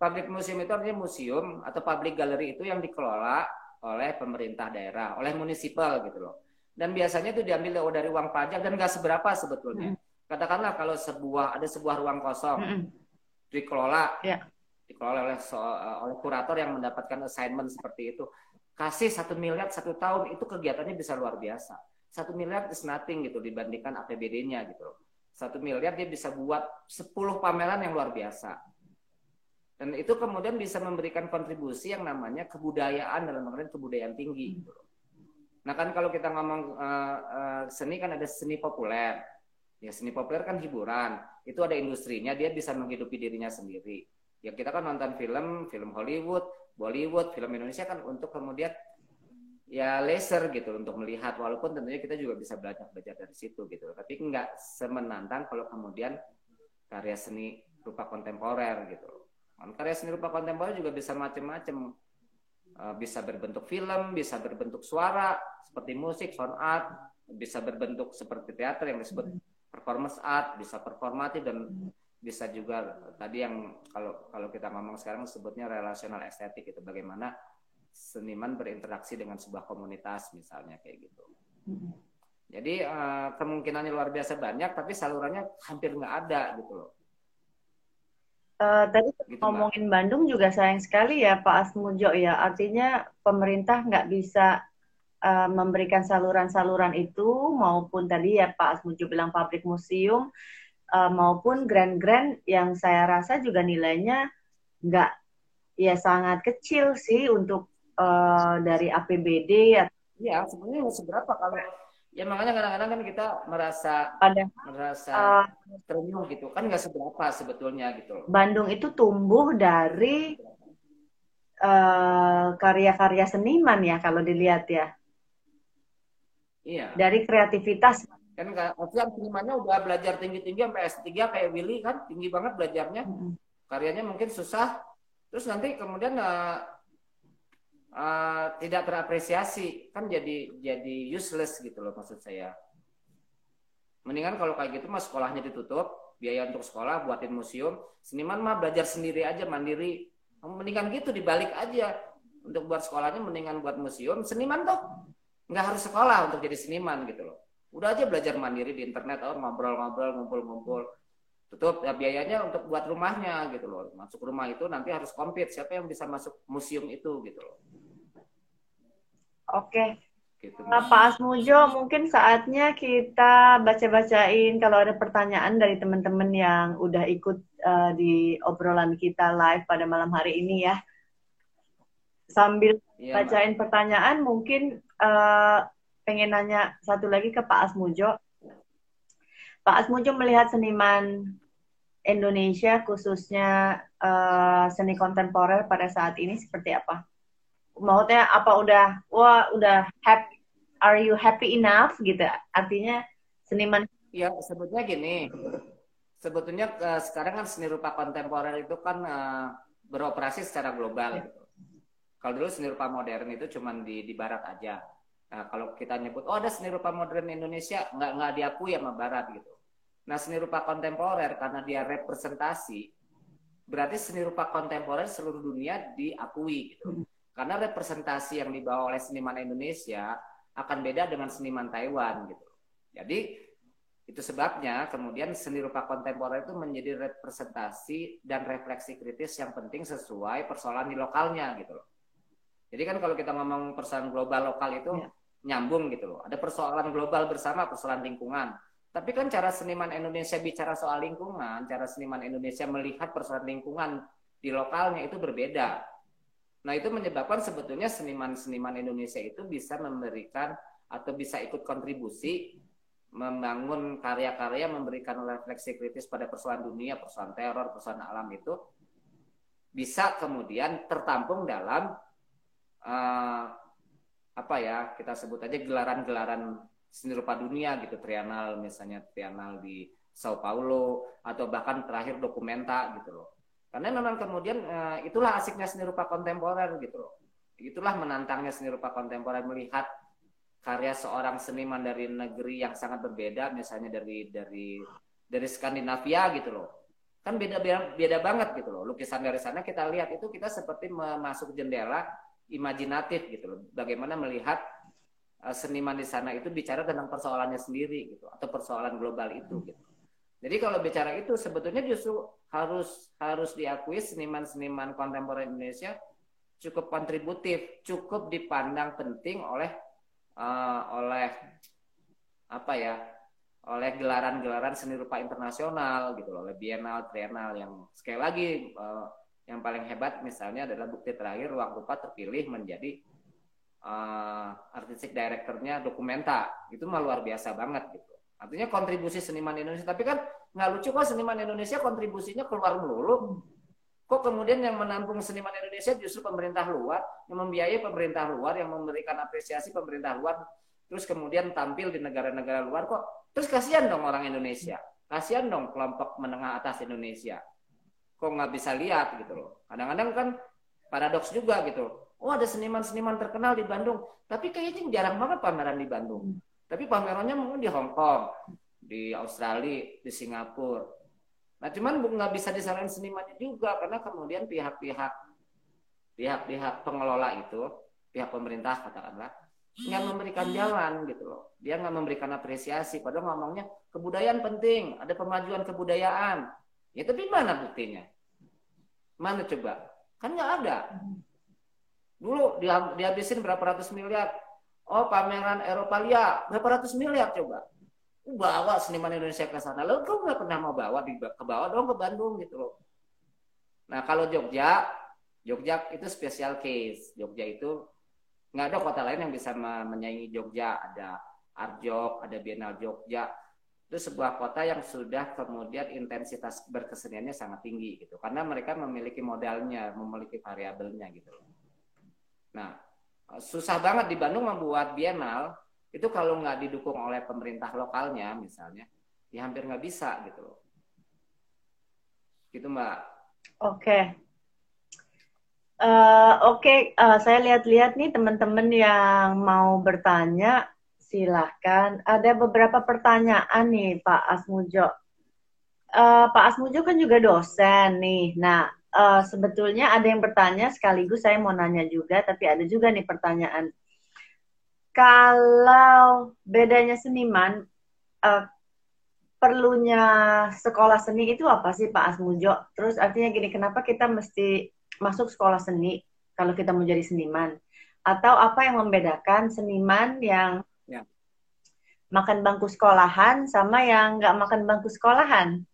Public museum itu artinya museum atau public gallery itu yang dikelola oleh pemerintah daerah, oleh municipal gitu loh. Dan biasanya itu diambil dari uang pajak dan nggak seberapa sebetulnya. Hmm katakanlah kalau sebuah ada sebuah ruang kosong mm -hmm. dikelola yeah. dikelola oleh so, eh, oleh kurator yang mendapatkan assignment seperti itu kasih satu miliar satu tahun itu kegiatannya bisa luar biasa satu miliar is nothing gitu dibandingkan APBD-nya gitu satu miliar dia bisa buat 10 pameran yang luar biasa dan itu kemudian bisa memberikan kontribusi yang namanya kebudayaan dalam mengenai kebudayaan tinggi gitu. Nah kan kalau kita ngomong uh, uh, seni kan ada seni populer, Ya seni populer kan hiburan, itu ada industrinya, dia bisa menghidupi dirinya sendiri. Ya kita kan nonton film, film Hollywood, Bollywood, film Indonesia kan untuk kemudian ya laser gitu untuk melihat. Walaupun tentunya kita juga bisa belajar belajar dari situ gitu. Tapi nggak semenantang kalau kemudian karya seni rupa kontemporer gitu. Kan karya seni rupa kontemporer juga bisa macam-macam eh, bisa berbentuk film bisa berbentuk suara seperti musik sound art bisa berbentuk seperti teater yang disebut performance art, bisa performatif dan bisa juga tadi yang kalau kalau kita ngomong sekarang sebutnya relasional estetik itu bagaimana seniman berinteraksi dengan sebuah komunitas misalnya kayak gitu. Jadi uh, kemungkinannya luar biasa banyak tapi salurannya hampir nggak ada gitu loh. Uh, tadi gitu, ngomongin Mbak. Bandung juga sayang sekali ya Pak Asmujo ya. Artinya pemerintah nggak bisa uh, memberikan saluran-saluran itu maupun tadi ya Pak Asmuju bilang pabrik museum uh, maupun grand-grand yang saya rasa juga nilainya nggak ya sangat kecil sih untuk uh, dari APBD ya. Ya sebenarnya seberapa kalau ya makanya kadang-kadang kan kita merasa Pada, merasa uh, terenyuh gitu kan nggak seberapa sebetulnya gitu. Bandung itu tumbuh dari karya-karya uh, seniman ya kalau dilihat ya. Iya. Dari kreativitas Kan kan senimannya udah belajar tinggi-tinggi sampai S3 kayak Willy kan, tinggi banget belajarnya. Karyanya mungkin susah. Terus nanti kemudian uh, uh, tidak terapresiasi, kan jadi jadi useless gitu loh maksud saya. Mendingan kalau kayak gitu mas sekolahnya ditutup, biaya untuk sekolah buatin museum, seniman mah belajar sendiri aja mandiri. Mendingan gitu dibalik aja untuk buat sekolahnya mendingan buat museum. Seniman tuh nggak harus sekolah untuk jadi seniman gitu loh udah aja belajar mandiri di internet oh ngobrol-ngobrol ngumpul-ngumpul tutup ya, biayanya untuk buat rumahnya gitu loh masuk rumah itu nanti harus kompet siapa yang bisa masuk museum itu gitu loh oke gitu. Nah, Pak Asmujo, mungkin saatnya kita baca-bacain kalau ada pertanyaan dari teman-teman yang udah ikut uh, di obrolan kita live pada malam hari ini ya. Sambil ya, bacain Mbak. pertanyaan, mungkin uh, pengen nanya satu lagi ke Pak Asmujo. Pak Asmujo melihat seniman Indonesia khususnya uh, seni kontemporer pada saat ini seperti apa? Maksudnya apa udah wah udah happy are you happy enough gitu? Artinya seniman Ya, sebetulnya gini. Sebetulnya uh, sekarang kan seni rupa kontemporer itu kan uh, beroperasi secara global. Kalau dulu seni rupa modern itu cuma di di barat aja Nah, kalau kita nyebut, oh ada seni rupa modern Indonesia, nggak nggak diakui sama Barat gitu. Nah, seni rupa kontemporer karena dia representasi, berarti seni rupa kontemporer seluruh dunia diakui gitu. Karena representasi yang dibawa oleh seniman Indonesia akan beda dengan seniman Taiwan gitu. Jadi itu sebabnya kemudian seni rupa kontemporer itu menjadi representasi dan refleksi kritis yang penting sesuai persoalan di lokalnya gitu loh. Jadi kan kalau kita ngomong persoalan global lokal itu ya nyambung gitu loh. Ada persoalan global bersama, persoalan lingkungan. Tapi kan cara seniman Indonesia bicara soal lingkungan, cara seniman Indonesia melihat persoalan lingkungan di lokalnya itu berbeda. Nah itu menyebabkan sebetulnya seniman-seniman Indonesia itu bisa memberikan atau bisa ikut kontribusi membangun karya-karya memberikan refleksi kritis pada persoalan dunia, persoalan teror, persoalan alam itu bisa kemudian tertampung dalam uh, apa ya kita sebut aja gelaran-gelaran seni rupa dunia gitu Trianal misalnya Trianal di Sao Paulo atau bahkan terakhir dokumenta gitu loh. Karena memang kemudian uh, itulah asiknya seni rupa kontemporer gitu loh. Itulah menantangnya seni rupa kontemporer melihat karya seorang seniman dari negeri yang sangat berbeda misalnya dari dari dari Skandinavia gitu loh. Kan beda beda, beda banget gitu loh. Lukisan dari sana kita lihat itu kita seperti masuk jendela imajinatif gitu loh. Bagaimana melihat uh, seniman di sana itu bicara tentang persoalannya sendiri gitu atau persoalan global itu gitu. Jadi kalau bicara itu sebetulnya justru harus harus diakui seniman-seniman kontemporer Indonesia cukup kontributif, cukup dipandang penting oleh uh, oleh apa ya? oleh gelaran-gelaran seni rupa internasional gitu loh, oleh bienal, trienal yang sekali lagi uh, yang paling hebat misalnya adalah bukti terakhir ruang rupa terpilih menjadi uh, artistik direkturnya dokumenta. Itu mah luar biasa banget gitu. Artinya kontribusi seniman Indonesia. Tapi kan nggak lucu kok seniman Indonesia kontribusinya keluar melulu. Kok kemudian yang menampung seniman Indonesia justru pemerintah luar yang membiayai pemerintah luar yang memberikan apresiasi pemerintah luar terus kemudian tampil di negara-negara luar kok. Terus kasihan dong orang Indonesia. Kasihan dong kelompok menengah atas Indonesia kok nggak bisa lihat gitu loh. Kadang-kadang kan paradoks juga gitu. Oh ada seniman-seniman terkenal di Bandung, tapi kayaknya jarang banget pameran di Bandung. Tapi pamerannya mungkin di Hong Kong, di Australia, di Singapura. Nah cuman nggak bisa disalahin senimannya juga karena kemudian pihak-pihak pihak-pihak pengelola itu, pihak pemerintah katakanlah, nggak memberikan jalan gitu loh. Dia nggak memberikan apresiasi. Padahal ngomongnya kebudayaan penting, ada pemajuan kebudayaan. Ya tapi mana buktinya? Mana coba? Kan nggak ada. Dulu dihabisin berapa ratus miliar. Oh pameran Eropa Lia berapa ratus miliar coba. Bawa seniman Indonesia ke sana. Lalu kau nggak pernah mau bawa ke bawah dong ke Bandung gitu loh. Nah kalau Jogja, Jogja itu special case. Jogja itu nggak ada kota lain yang bisa menyaingi Jogja. Ada Arjok, ada Biennale Jogja itu sebuah kota yang sudah kemudian intensitas berkeseniannya sangat tinggi gitu. Karena mereka memiliki modalnya memiliki variabelnya gitu. Nah susah banget di Bandung membuat bienal. Itu kalau nggak didukung oleh pemerintah lokalnya misalnya ya hampir nggak bisa gitu loh. Gitu mbak. Oke. Okay. uh, oke okay. uh, saya lihat-lihat nih teman-teman yang mau bertanya silahkan ada beberapa pertanyaan nih Pak Asmujo uh, Pak Asmujo kan juga dosen nih nah uh, sebetulnya ada yang bertanya sekaligus saya mau nanya juga, tapi ada juga nih pertanyaan. Kalau bedanya seniman, uh, perlunya sekolah seni itu apa sih Pak Asmujo? Terus artinya gini, kenapa kita mesti masuk sekolah seni kalau kita mau jadi seniman? Atau apa yang membedakan seniman yang ya. Makan bangku sekolahan sama yang nggak makan bangku sekolahan?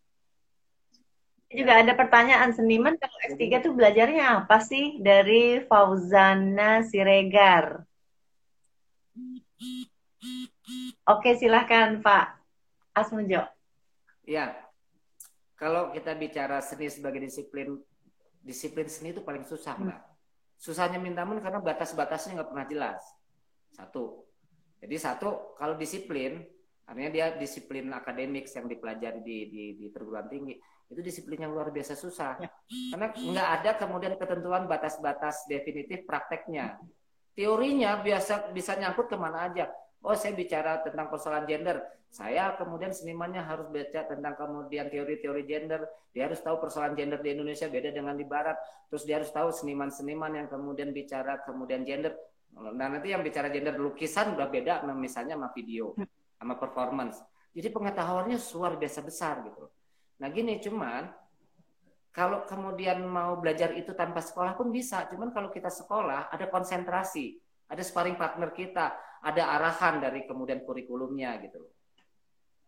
juga ada pertanyaan seniman kalau S3 tuh belajarnya apa sih dari Fauzana Siregar? Oke, silahkan Pak Asmujo. Ya, kalau kita bicara seni sebagai disiplin, disiplin seni itu paling susah, hmm. Mbak. Susahnya minta ampun karena batas-batasnya nggak pernah jelas. Satu. Jadi satu, kalau disiplin, artinya dia disiplin akademik yang dipelajari di, di, di perguruan tinggi itu disiplin yang luar biasa susah. Ya. karena nggak ada kemudian ketentuan batas-batas definitif prakteknya. Teorinya biasa bisa nyangkut ke mana aja. Oh saya bicara tentang persoalan gender. Saya kemudian senimannya harus baca tentang kemudian teori-teori gender. Dia harus tahu persoalan gender di Indonesia beda dengan di Barat. Terus dia harus tahu seniman-seniman yang kemudian bicara kemudian gender nah nanti yang bicara gender lukisan udah beda misalnya sama video sama performance jadi pengetahuannya luar biasa besar gitu Nah gini cuman kalau kemudian mau belajar itu tanpa sekolah pun bisa. Cuman kalau kita sekolah ada konsentrasi, ada sparring partner kita, ada arahan dari kemudian kurikulumnya gitu.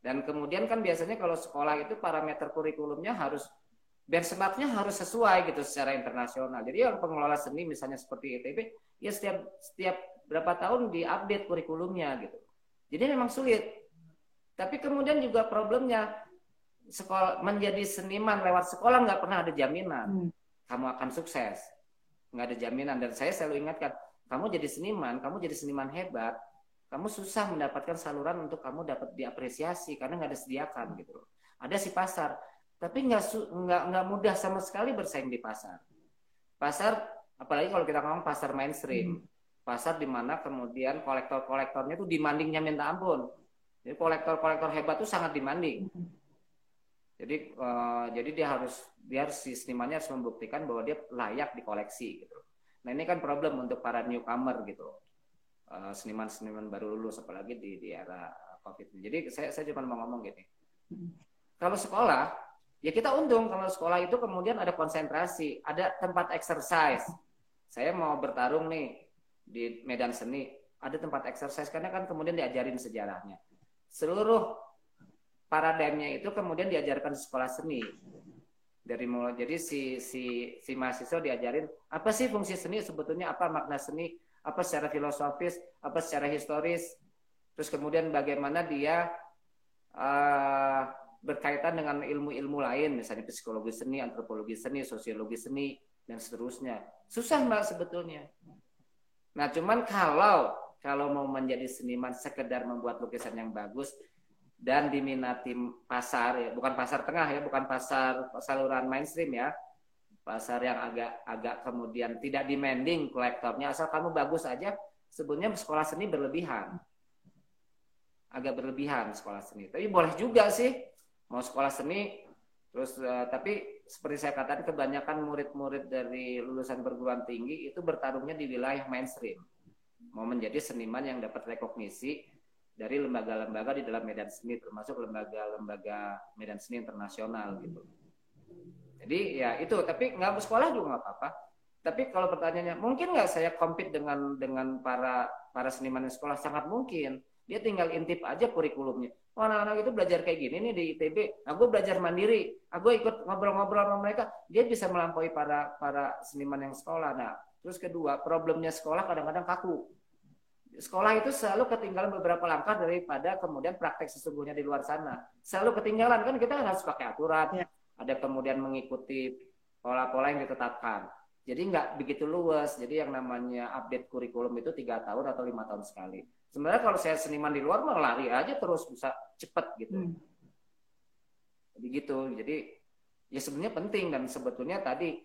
Dan kemudian kan biasanya kalau sekolah itu parameter kurikulumnya harus benchmarknya harus sesuai gitu secara internasional. Jadi yang pengelola seni misalnya seperti ITB, ya setiap setiap berapa tahun diupdate kurikulumnya gitu. Jadi memang sulit. Tapi kemudian juga problemnya sekolah menjadi seniman lewat sekolah nggak pernah ada jaminan hmm. kamu akan sukses nggak ada jaminan dan saya selalu ingatkan kamu jadi seniman kamu jadi seniman hebat kamu susah mendapatkan saluran untuk kamu dapat diapresiasi karena nggak ada sediakan gitu loh ada si pasar tapi nggak nggak nggak mudah sama sekali bersaing di pasar pasar apalagi kalau kita ngomong pasar mainstream hmm. pasar di mana kemudian kolektor-kolektornya itu demandingnya minta ampun jadi kolektor-kolektor hebat itu sangat demanding hmm jadi uh, jadi dia harus dia harus si senimannya harus membuktikan bahwa dia layak dikoleksi gitu. Nah ini kan problem untuk para newcomer gitu. Uh, seniman-seniman baru lulus apalagi di di era covid. Jadi saya saya cuma mau ngomong gini. Kalau sekolah ya kita untung kalau sekolah itu kemudian ada konsentrasi, ada tempat exercise. Saya mau bertarung nih di medan seni, ada tempat exercise karena kan kemudian diajarin sejarahnya. Seluruh paradigmnya itu kemudian diajarkan di sekolah seni. Dari mulai jadi si si si mahasiswa diajarin apa sih fungsi seni? Sebetulnya apa makna seni? Apa secara filosofis? Apa secara historis? Terus kemudian bagaimana dia uh, berkaitan dengan ilmu-ilmu lain misalnya psikologi seni antropologi seni sosiologi seni dan seterusnya. Susah mbak sebetulnya. Nah cuman kalau kalau mau menjadi seniman sekedar membuat lukisan yang bagus dan diminati pasar ya bukan pasar tengah ya bukan pasar saluran mainstream ya. Pasar yang agak agak kemudian tidak demanding kolektornya asal kamu bagus aja sebenarnya sekolah seni berlebihan. Agak berlebihan sekolah seni. Tapi boleh juga sih mau sekolah seni terus uh, tapi seperti saya katakan kebanyakan murid-murid dari lulusan perguruan tinggi itu bertarungnya di wilayah mainstream mau menjadi seniman yang dapat rekognisi dari lembaga-lembaga di dalam medan seni termasuk lembaga-lembaga medan seni internasional gitu. Jadi ya itu tapi nggak sekolah juga nggak apa-apa. Tapi kalau pertanyaannya mungkin nggak saya compete dengan dengan para para seniman di sekolah sangat mungkin. Dia tinggal intip aja kurikulumnya. Oh, anak-anak itu belajar kayak gini nih di ITB. Nah, gue belajar mandiri. Aku nah, ikut ngobrol-ngobrol sama mereka. Dia bisa melampaui para para seniman yang sekolah. Nah, terus kedua, problemnya sekolah kadang-kadang kaku sekolah itu selalu ketinggalan beberapa langkah daripada kemudian praktek sesungguhnya di luar sana. Selalu ketinggalan kan kita harus pakai aturan, ya. ada kemudian mengikuti pola-pola yang ditetapkan. Jadi nggak begitu luas. Jadi yang namanya update kurikulum itu tiga tahun atau lima tahun sekali. Sebenarnya kalau saya seniman di luar mah lari aja terus bisa cepet gitu. Hmm. jadi gitu. Jadi ya sebenarnya penting dan sebetulnya tadi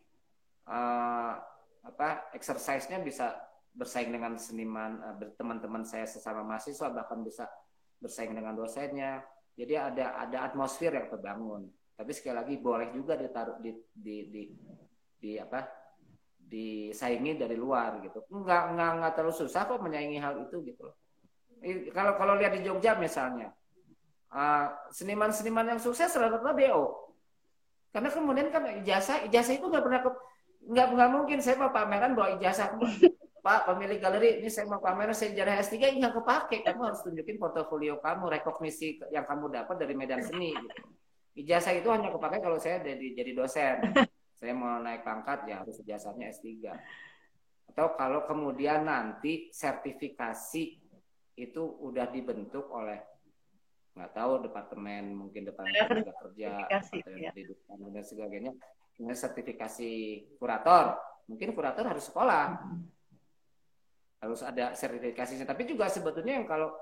uh, apa exercise-nya bisa bersaing dengan seniman uh, teman-teman saya sesama mahasiswa bahkan bisa bersaing dengan dosennya. Jadi ada ada atmosfer yang terbangun. Tapi sekali lagi boleh juga ditaruh di di di, di apa disaingi dari luar gitu. Nggak nggak nggak terlalu susah kok menyaingi hal itu gitu kalau kalau lihat di Jogja misalnya uh, seniman-seniman yang sukses rata-rata BO karena kemudian kan ijazah ijazah itu nggak pernah ke, nggak nggak mungkin. Saya mau pameran bawa ijazah. Pak pemilik galeri ini saya mau pameran sejarah S3 nggak kepake. Kamu harus tunjukin portofolio kamu rekognisi yang kamu dapat dari medan seni gitu. ijazah itu hanya kepake kalau saya jadi jadi dosen. Saya mau naik pangkat ya harus ijazahnya S3 atau kalau kemudian nanti sertifikasi itu udah dibentuk oleh nggak tahu departemen mungkin departemen tenaga kerja ya. pendidikan dan sebagainya ini sertifikasi kurator mungkin kurator harus sekolah hmm. harus ada sertifikasinya tapi juga sebetulnya yang kalau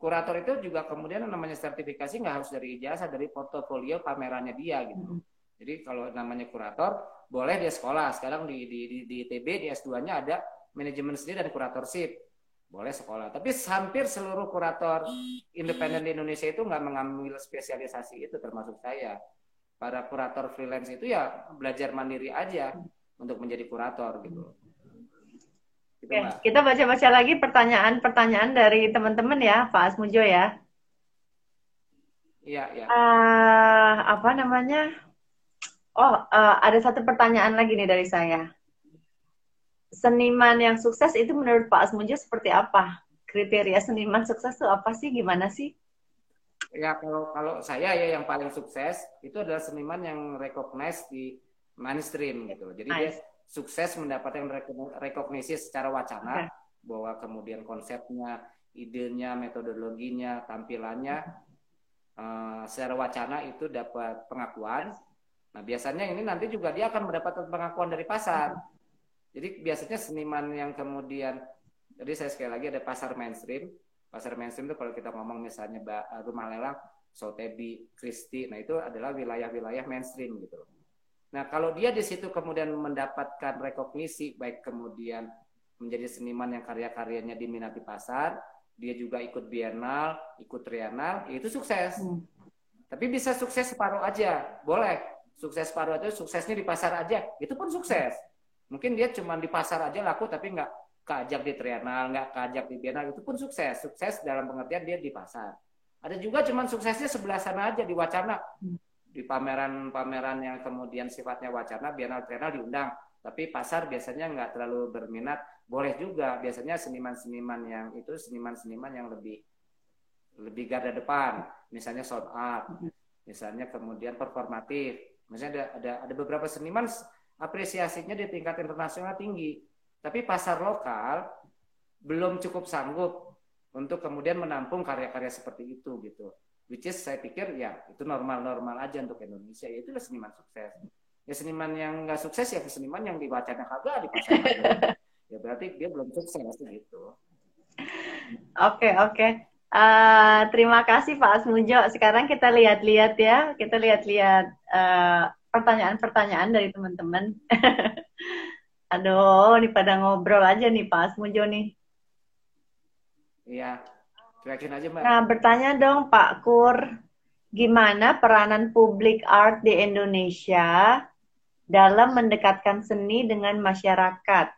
kurator itu juga kemudian namanya sertifikasi nggak harus dari ijazah dari portofolio pamerannya dia gitu hmm. Jadi kalau namanya kurator, boleh dia sekolah. Sekarang di, di, di, di ITB, di S2-nya ada manajemen sendiri dan kuratorship. Boleh sekolah. Tapi hampir seluruh kurator independen di Indonesia itu nggak mengambil spesialisasi itu, termasuk saya. Para kurator freelance itu ya belajar mandiri aja untuk menjadi kurator gitu. gitu Oke, kita baca-baca lagi pertanyaan-pertanyaan dari teman-teman ya, Pak Asmujo ya. Iya, iya. Uh, apa namanya? Oh, uh, ada satu pertanyaan lagi nih dari saya. Seniman yang sukses itu menurut Pak Asmujo seperti apa? Kriteria seniman sukses itu apa sih? Gimana sih? Ya kalau kalau saya ya yang paling sukses itu adalah seniman yang recognize di mainstream gitu. Jadi nice. dia sukses mendapatkan rekognisi secara wacana okay. bahwa kemudian konsepnya, idenya, metodologinya, tampilannya uh, secara wacana itu dapat pengakuan Nah, biasanya ini nanti juga dia akan mendapatkan pengakuan dari pasar. Jadi biasanya seniman yang kemudian, jadi saya sekali lagi ada pasar mainstream. Pasar mainstream itu kalau kita ngomong misalnya rumah lelang, Sotebi, Christie, nah itu adalah wilayah-wilayah mainstream gitu. Nah kalau dia di situ kemudian mendapatkan rekognisi, baik kemudian menjadi seniman yang karya-karyanya diminati pasar, dia juga ikut bienal, ikut trienal, ya itu sukses. Hmm. Tapi bisa sukses separuh aja, boleh sukses paruh itu suksesnya di pasar aja itu pun sukses mungkin dia cuma di pasar aja laku tapi nggak keajak di trienal nggak keajak di bienal itu pun sukses. Sukses dalam pengertian dia di pasar. Ada juga cuman suksesnya sebelah sana aja di wacana. Di pameran-pameran yang kemudian sifatnya wacana bienal trienal diundang. Tapi pasar biasanya nggak terlalu berminat. Boleh juga biasanya seniman-seniman yang itu seniman-seniman yang lebih lebih garda depan. Misalnya sound art misalnya kemudian performatif. Misalnya ada, ada ada beberapa seniman apresiasinya di tingkat internasional tinggi, tapi pasar lokal belum cukup sanggup untuk kemudian menampung karya-karya seperti itu gitu. Which is saya pikir ya itu normal-normal aja untuk Indonesia. Ya itulah seniman sukses. Ya seniman yang nggak sukses ya seniman yang dibacanya kagak di pasar. ya berarti dia belum sukses gitu. Oke okay, oke. Okay. Uh, terima kasih Pak Asmujo. Sekarang kita lihat-lihat ya, kita lihat-lihat uh, pertanyaan-pertanyaan dari teman-teman. Aduh, ini pada ngobrol aja nih Pak Asmujo nih. Iya, cuekin aja Mbak. Nah, bertanya dong Pak Kur, gimana peranan publik art di Indonesia dalam mendekatkan seni dengan masyarakat?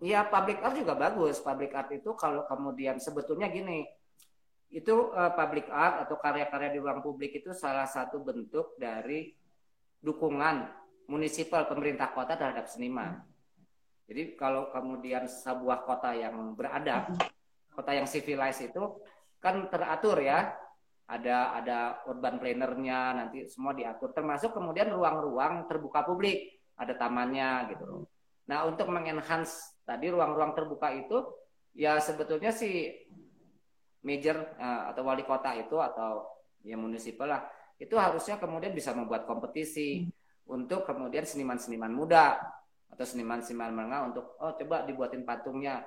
Iya, public art juga bagus. Public art itu kalau kemudian sebetulnya gini, itu uh, public art atau karya-karya di ruang publik itu salah satu bentuk dari dukungan munisipal pemerintah kota terhadap seniman. Jadi kalau kemudian sebuah kota yang beradab, kota yang civilized itu kan teratur ya, ada ada urban plannernya nanti semua diatur, termasuk kemudian ruang-ruang terbuka publik, ada tamannya gitu. Nah untuk mengenhance tadi ruang-ruang terbuka itu ya sebetulnya si major uh, atau wali kota itu atau ya munisipal lah itu harusnya kemudian bisa membuat kompetisi hmm. untuk kemudian seniman-seniman muda atau seniman-seniman menengah untuk oh coba dibuatin patungnya.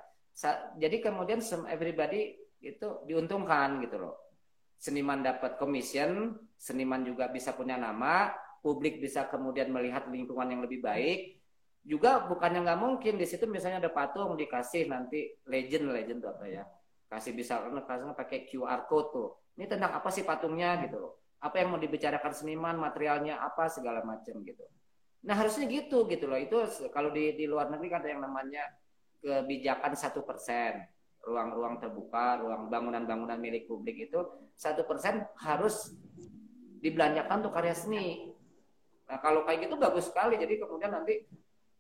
Jadi kemudian everybody itu diuntungkan gitu loh. Seniman dapat commission, seniman juga bisa punya nama, publik bisa kemudian melihat lingkungan yang lebih baik. Juga bukannya nggak mungkin di situ misalnya ada patung dikasih nanti legend legend tuh apa ya kasih bisa kasih pakai QR code tuh. Ini tentang apa sih patungnya gitu. Apa yang mau dibicarakan seniman, materialnya apa segala macam gitu. Nah harusnya gitu gitu loh. Itu kalau di di luar negeri kan ada yang namanya kebijakan satu persen ruang-ruang terbuka, ruang bangunan-bangunan milik publik itu satu persen harus dibelanjakan untuk karya seni. Nah kalau kayak gitu bagus sekali. Jadi kemudian nanti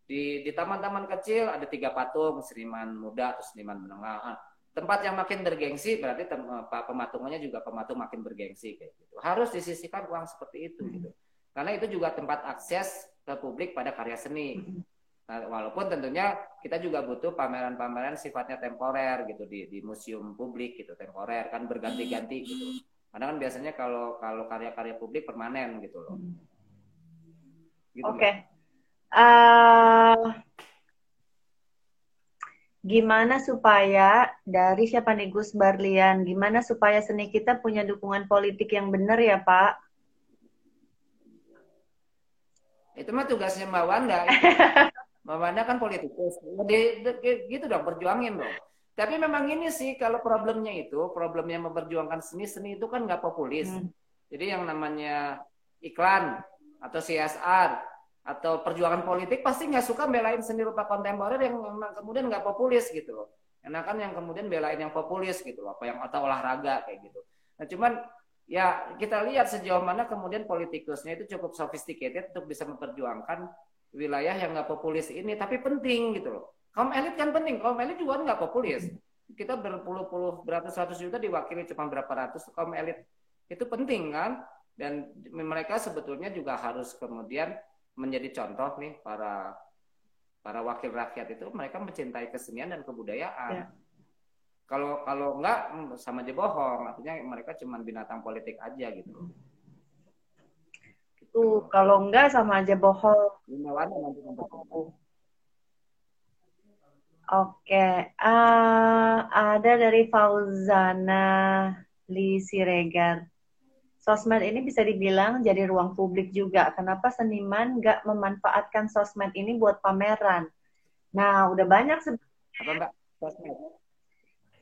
di di taman-taman kecil ada tiga patung seniman muda atau seniman menengah. Tempat yang makin bergengsi berarti tem, pematungannya juga pematung makin bergengsi kayak gitu. Harus disisihkan uang seperti itu gitu. Karena itu juga tempat akses ke publik pada karya seni. Nah, walaupun tentunya kita juga butuh pameran-pameran sifatnya temporer gitu di di museum publik gitu temporer kan berganti-ganti gitu. Karena kan biasanya kalau kalau karya-karya publik permanen gitu loh. Gitu, Oke. Okay. Uh, eh, gimana supaya dari siapa nih Gus Barlian? Gimana supaya seni kita punya dukungan politik yang benar ya Pak? Itu mah tugasnya Mbak Wanda. Mbak Wanda kan politikus. Di, gitu dong, perjuangin dong. Tapi memang ini sih kalau problemnya itu, problemnya memperjuangkan seni, seni itu kan nggak populis. Hmm. Jadi yang namanya iklan atau CSR atau perjuangan politik pasti nggak suka belain seni rupa kontemporer yang memang kemudian nggak populis gitu loh. Enakan yang kemudian belain yang populis gitu loh, apa yang atau olahraga kayak gitu. Nah cuman ya kita lihat sejauh mana kemudian politikusnya itu cukup sophisticated untuk bisa memperjuangkan wilayah yang nggak populis ini tapi penting gitu loh kaum elit kan penting kaum elit juga nggak populis kita berpuluh-puluh beratus-ratus juta diwakili cuma berapa ratus kaum elit itu penting kan dan mereka sebetulnya juga harus kemudian menjadi contoh nih para para wakil rakyat itu mereka mencintai kesenian dan kebudayaan ya. kalau kalau enggak sama aja bohong artinya mereka cuma binatang politik aja gitu Tuh, kalau enggak sama aja bohong. Oke, uh, ada dari Fauzana Li Siregar. Sosmed ini bisa dibilang jadi ruang publik juga. Kenapa seniman nggak memanfaatkan sosmed ini buat pameran? Nah, udah banyak sebenarnya. Sosmed?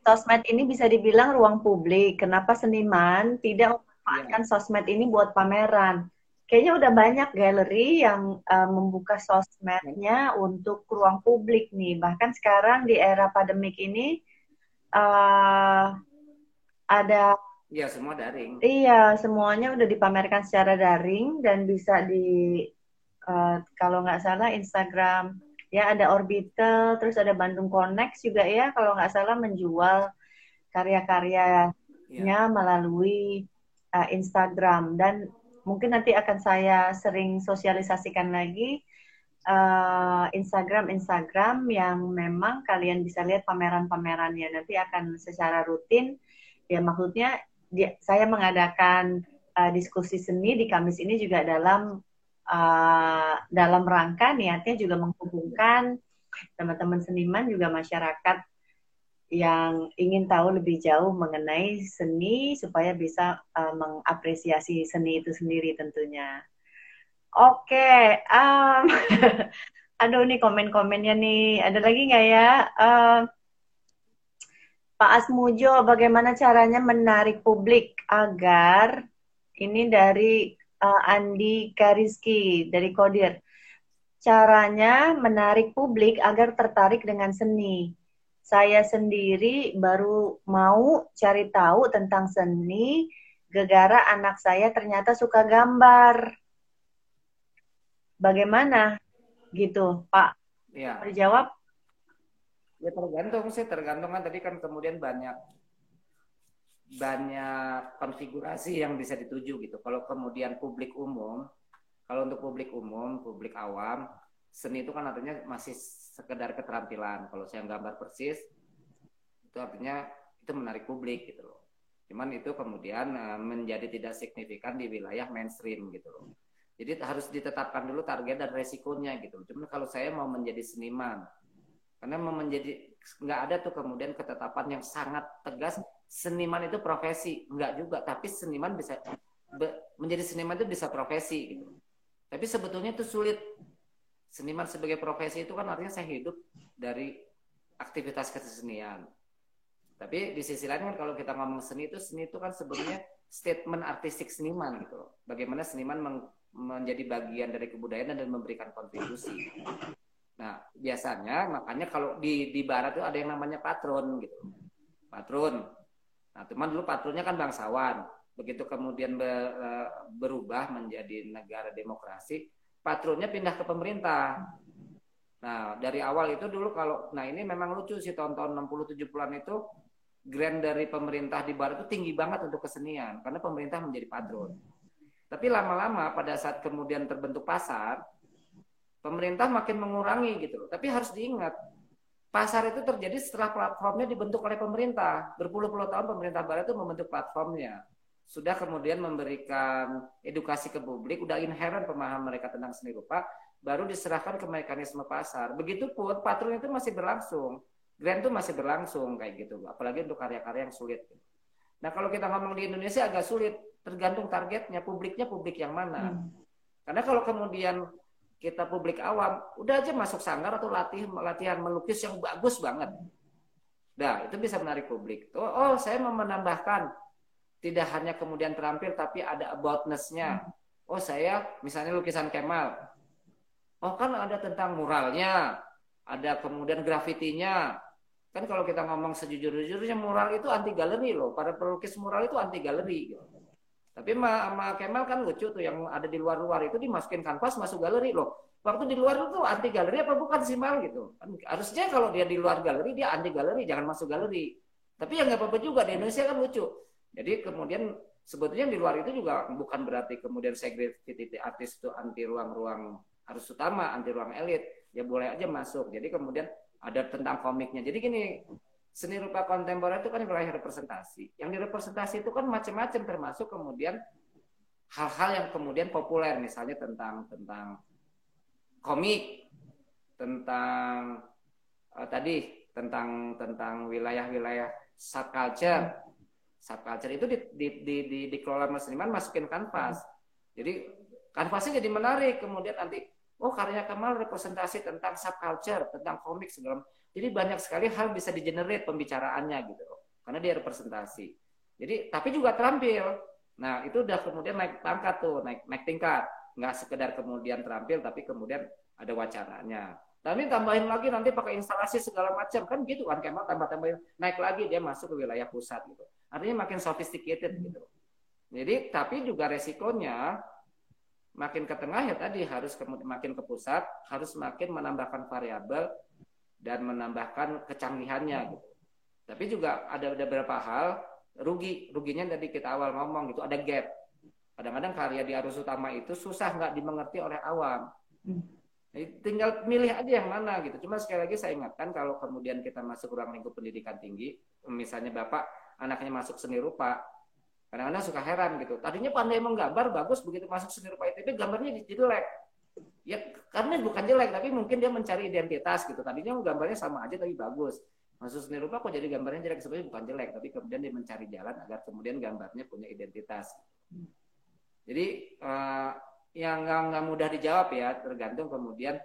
Sosmed ini bisa dibilang ruang publik. Kenapa seniman tidak memanfaatkan yeah. sosmed ini buat pameran? kayaknya udah banyak galeri yang uh, membuka sosmednya untuk ruang publik nih. Bahkan sekarang di era pandemik ini uh, ada Iya, semua daring. Iya, semuanya udah dipamerkan secara daring dan bisa di uh, kalau nggak salah Instagram ya ada Orbital, terus ada Bandung Connect juga ya kalau nggak salah menjual karya-karyanya ya. melalui uh, Instagram dan mungkin nanti akan saya sering sosialisasikan lagi uh, Instagram Instagram yang memang kalian bisa lihat pameran-pamerannya nanti akan secara rutin ya maksudnya dia, saya mengadakan uh, diskusi seni di Kamis ini juga dalam uh, dalam rangka niatnya juga menghubungkan teman-teman seniman juga masyarakat yang ingin tahu lebih jauh mengenai seni supaya bisa uh, mengapresiasi seni itu sendiri tentunya. Oke, okay, um, aduh nih komen-komennya nih, ada lagi nggak ya? Uh, Pak Asmujo, bagaimana caranya menarik publik agar ini dari uh, Andi Kariski dari Kodir. Caranya menarik publik agar tertarik dengan seni saya sendiri baru mau cari tahu tentang seni gegara anak saya ternyata suka gambar. Bagaimana gitu, Pak? Ya. Berjawab? Ya tergantung sih, tergantung kan tadi kan kemudian banyak banyak konfigurasi yang bisa dituju gitu. Kalau kemudian publik umum, kalau untuk publik umum, publik awam, seni itu kan artinya masih sekedar keterampilan. Kalau saya gambar persis, itu artinya itu menarik publik gitu loh. Cuman itu kemudian uh, menjadi tidak signifikan di wilayah mainstream gitu loh. Jadi harus ditetapkan dulu target dan resikonya gitu. Cuman kalau saya mau menjadi seniman, karena menjadi nggak ada tuh kemudian ketetapan yang sangat tegas seniman itu profesi, nggak juga. Tapi seniman bisa menjadi seniman itu bisa profesi gitu. Tapi sebetulnya itu sulit. Seniman sebagai profesi itu kan artinya saya hidup dari aktivitas kesenian. Tapi di sisi lain kan kalau kita ngomong seni itu seni itu kan sebenarnya statement artistik seniman gitu. Bagaimana seniman menjadi bagian dari kebudayaan dan memberikan kontribusi. Nah, biasanya makanya kalau di di barat itu ada yang namanya patron gitu. Patron. Nah, teman dulu patronnya kan bangsawan begitu kemudian eh, berubah menjadi negara demokrasi, patronnya pindah ke pemerintah. Nah, dari awal itu dulu kalau nah ini memang lucu sih tahun-tahun 60 70-an itu grant dari pemerintah di barat itu tinggi banget untuk kesenian karena pemerintah menjadi patron. Tapi lama-lama pada saat kemudian terbentuk pasar, pemerintah makin mengurangi gitu Tapi harus diingat, pasar itu terjadi setelah platformnya dibentuk oleh pemerintah. Berpuluh-puluh tahun pemerintah barat itu membentuk platformnya sudah kemudian memberikan edukasi ke publik, udah inherent pemahaman mereka tentang seni rupa, baru diserahkan ke mekanisme pasar. Begitupun patron itu masih berlangsung, grant itu masih berlangsung kayak gitu, apalagi untuk karya-karya yang sulit. Nah kalau kita ngomong di Indonesia agak sulit, tergantung targetnya, publiknya publik yang mana. Hmm. Karena kalau kemudian kita publik awam, udah aja masuk sanggar atau latih latihan melukis yang bagus banget. Nah, itu bisa menarik publik. Oh, oh saya mau menambahkan tidak hanya kemudian terampil tapi ada aboutness-nya. Oh saya misalnya lukisan Kemal. Oh kan ada tentang muralnya, ada kemudian grafitinya. Kan kalau kita ngomong sejujur-jujurnya mural itu anti galeri loh. Para pelukis mural itu anti galeri. Tapi sama Kemal kan lucu tuh yang ada di luar-luar itu dimasukin kanvas masuk galeri loh. Waktu di luar itu anti galeri apa bukan sih mal gitu. Kan harusnya kalau dia di luar galeri dia anti galeri, jangan masuk galeri. Tapi ya nggak apa-apa juga di Indonesia kan lucu jadi kemudian sebetulnya di luar itu juga bukan berarti kemudian segregated artis itu anti ruang-ruang harus utama, anti ruang elit. Ya boleh aja masuk. Jadi kemudian ada tentang komiknya. Jadi gini, seni rupa kontemporer itu kan wilayah representasi. Yang direpresentasi itu kan macam-macam termasuk kemudian hal-hal yang kemudian populer misalnya tentang tentang komik, tentang uh, tadi tentang tentang wilayah-wilayah subculture, subculture itu di, di, di, di, dikelola mas seniman masukin kanvas. Jadi kanvasnya jadi menarik. Kemudian nanti oh karya Kemal representasi tentang subculture, tentang komik segala. Jadi banyak sekali hal bisa digenerate pembicaraannya gitu Karena dia representasi. Jadi tapi juga terampil. Nah, itu udah kemudian naik pangkat tuh, naik naik tingkat. Nggak sekedar kemudian terampil tapi kemudian ada wacananya. Tapi tambahin lagi nanti pakai instalasi segala macam kan gitu kan Kemal tambah tambahin naik lagi dia masuk ke wilayah pusat gitu. Artinya makin sophisticated gitu. Jadi tapi juga resikonya makin ke tengah ya tadi harus makin ke pusat, harus makin menambahkan variabel dan menambahkan kecanggihannya gitu. Tapi juga ada beberapa hal rugi, ruginya tadi kita awal ngomong gitu ada gap. Kadang-kadang karya di arus utama itu susah nggak dimengerti oleh awam. Hmm tinggal milih aja yang mana gitu. Cuma sekali lagi saya ingatkan kalau kemudian kita masuk ruang lingkup pendidikan tinggi, misalnya bapak anaknya masuk seni rupa, kadang-kadang suka heran gitu. Tadinya pandai menggambar bagus, begitu masuk seni rupa ITB gambarnya jelek. Ya karena bukan jelek, tapi mungkin dia mencari identitas gitu. Tadinya gambarnya sama aja tapi bagus. Masuk seni rupa kok jadi gambarnya jelek sebenarnya bukan jelek, tapi kemudian dia mencari jalan agar kemudian gambarnya punya identitas. Jadi uh, yang nggak mudah dijawab ya tergantung kemudian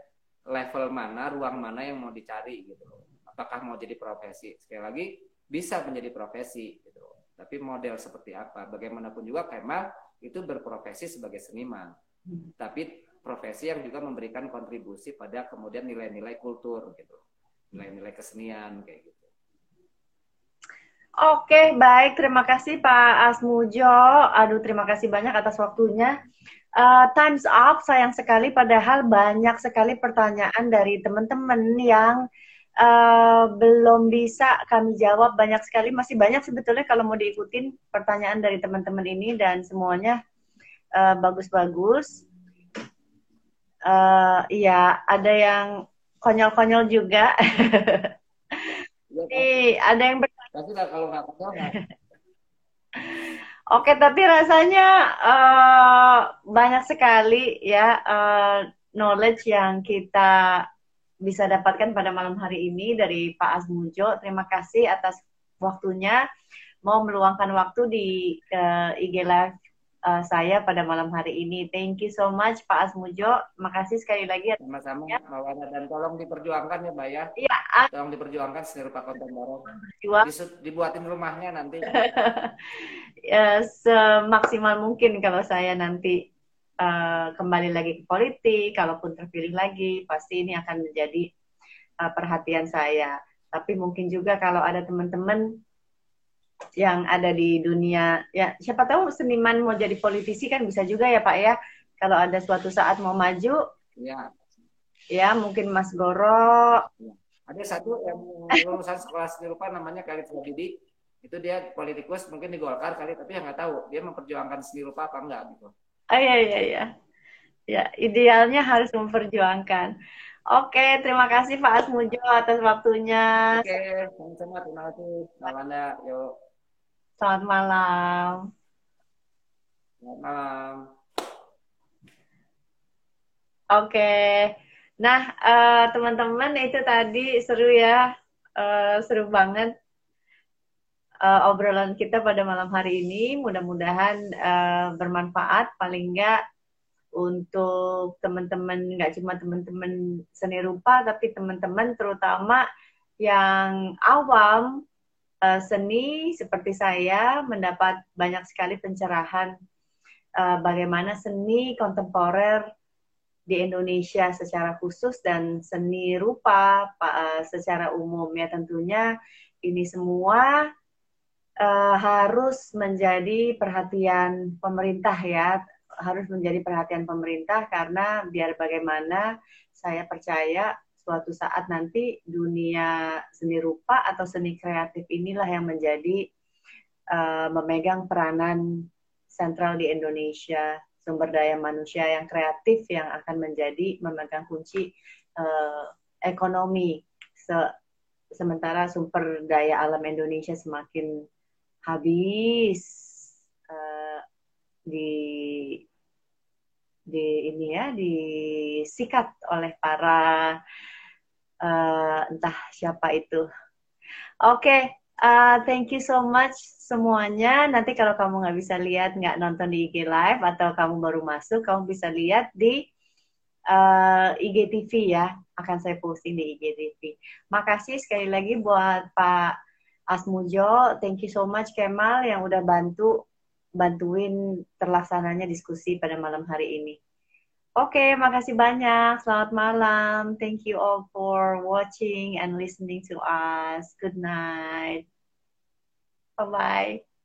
level mana ruang mana yang mau dicari gitu apakah mau jadi profesi sekali lagi bisa menjadi profesi gitu tapi model seperti apa bagaimanapun juga Kemal itu berprofesi sebagai seniman hmm. tapi profesi yang juga memberikan kontribusi pada kemudian nilai-nilai kultur gitu nilai-nilai kesenian kayak gitu Oke, baik. Terima kasih Pak Asmujo. Aduh, terima kasih banyak atas waktunya. Uh, time's up, sayang sekali. Padahal banyak sekali pertanyaan dari teman-teman yang uh, belum bisa kami jawab. Banyak sekali, masih banyak sebetulnya kalau mau diikutin pertanyaan dari teman-teman ini dan semuanya uh, bagus-bagus. Uh, iya, ada yang konyol-konyol juga. ya, ada yang bertanya. kalau nggak konyol, Oke, tapi rasanya uh, banyak sekali ya uh, knowledge yang kita bisa dapatkan pada malam hari ini dari Pak Asmujo. Terima kasih atas waktunya mau meluangkan waktu di uh, IG Live uh, saya pada malam hari ini. Thank you so much Pak Asmujo. Makasih sekali lagi. Sama-sama ya. Mawana dan tolong diperjuangkan ya Mbak ya. Iya. Tolong diperjuangkan seni rupa konten baru. Dibuatin rumahnya nanti. ya, semaksimal mungkin kalau saya nanti uh, kembali lagi ke politik, kalaupun terpilih lagi, pasti ini akan menjadi uh, perhatian saya. Tapi mungkin juga kalau ada teman-teman yang ada di dunia ya siapa tahu seniman mau jadi politisi kan bisa juga ya Pak ya kalau ada suatu saat mau maju ya ya mungkin Mas Goro ya. ada satu yang lulusan sekolah seni rupa namanya Khalid Fadidi itu dia politikus mungkin di Golkar kali tapi yang nggak tahu dia memperjuangkan seni rupa apa enggak gitu oh iya iya iya ya idealnya harus memperjuangkan Oke, terima kasih Pak Asmujo atas waktunya. Oke, sama-sama. Terima kasih, Mbak Wanda. Yuk. Selamat malam. Selamat malam. Oke. Nah, uh, teman-teman itu tadi seru ya. Uh, seru banget uh, obrolan kita pada malam hari ini. Mudah-mudahan uh, bermanfaat paling enggak untuk teman-teman nggak cuma teman-teman seni rupa tapi teman-teman terutama yang awam uh, seni seperti saya mendapat banyak sekali pencerahan uh, bagaimana seni kontemporer di Indonesia secara khusus dan seni rupa uh, secara umum. Ya tentunya ini semua uh, harus menjadi perhatian pemerintah ya. Harus menjadi perhatian pemerintah karena biar bagaimana saya percaya suatu saat nanti dunia seni rupa atau seni kreatif inilah yang menjadi uh, memegang peranan sentral di Indonesia sumber daya manusia yang kreatif yang akan menjadi memegang kunci uh, ekonomi. Se sementara sumber daya alam Indonesia semakin habis uh, di di ini ya disikat oleh para uh, entah siapa itu. Oke, okay, uh, thank you so much semuanya. Nanti kalau kamu nggak bisa lihat, nggak nonton di IG Live atau kamu baru masuk, kamu bisa lihat di uh, eh, IGTV ya. Akan saya posting di IGTV. Makasih sekali lagi buat Pak Asmujo. Thank you so much Kemal yang udah bantu bantuin terlaksananya diskusi pada malam hari ini. Oke, okay, makasih banyak. Selamat malam. Thank you all for watching and listening to us. Good night. Bye-bye.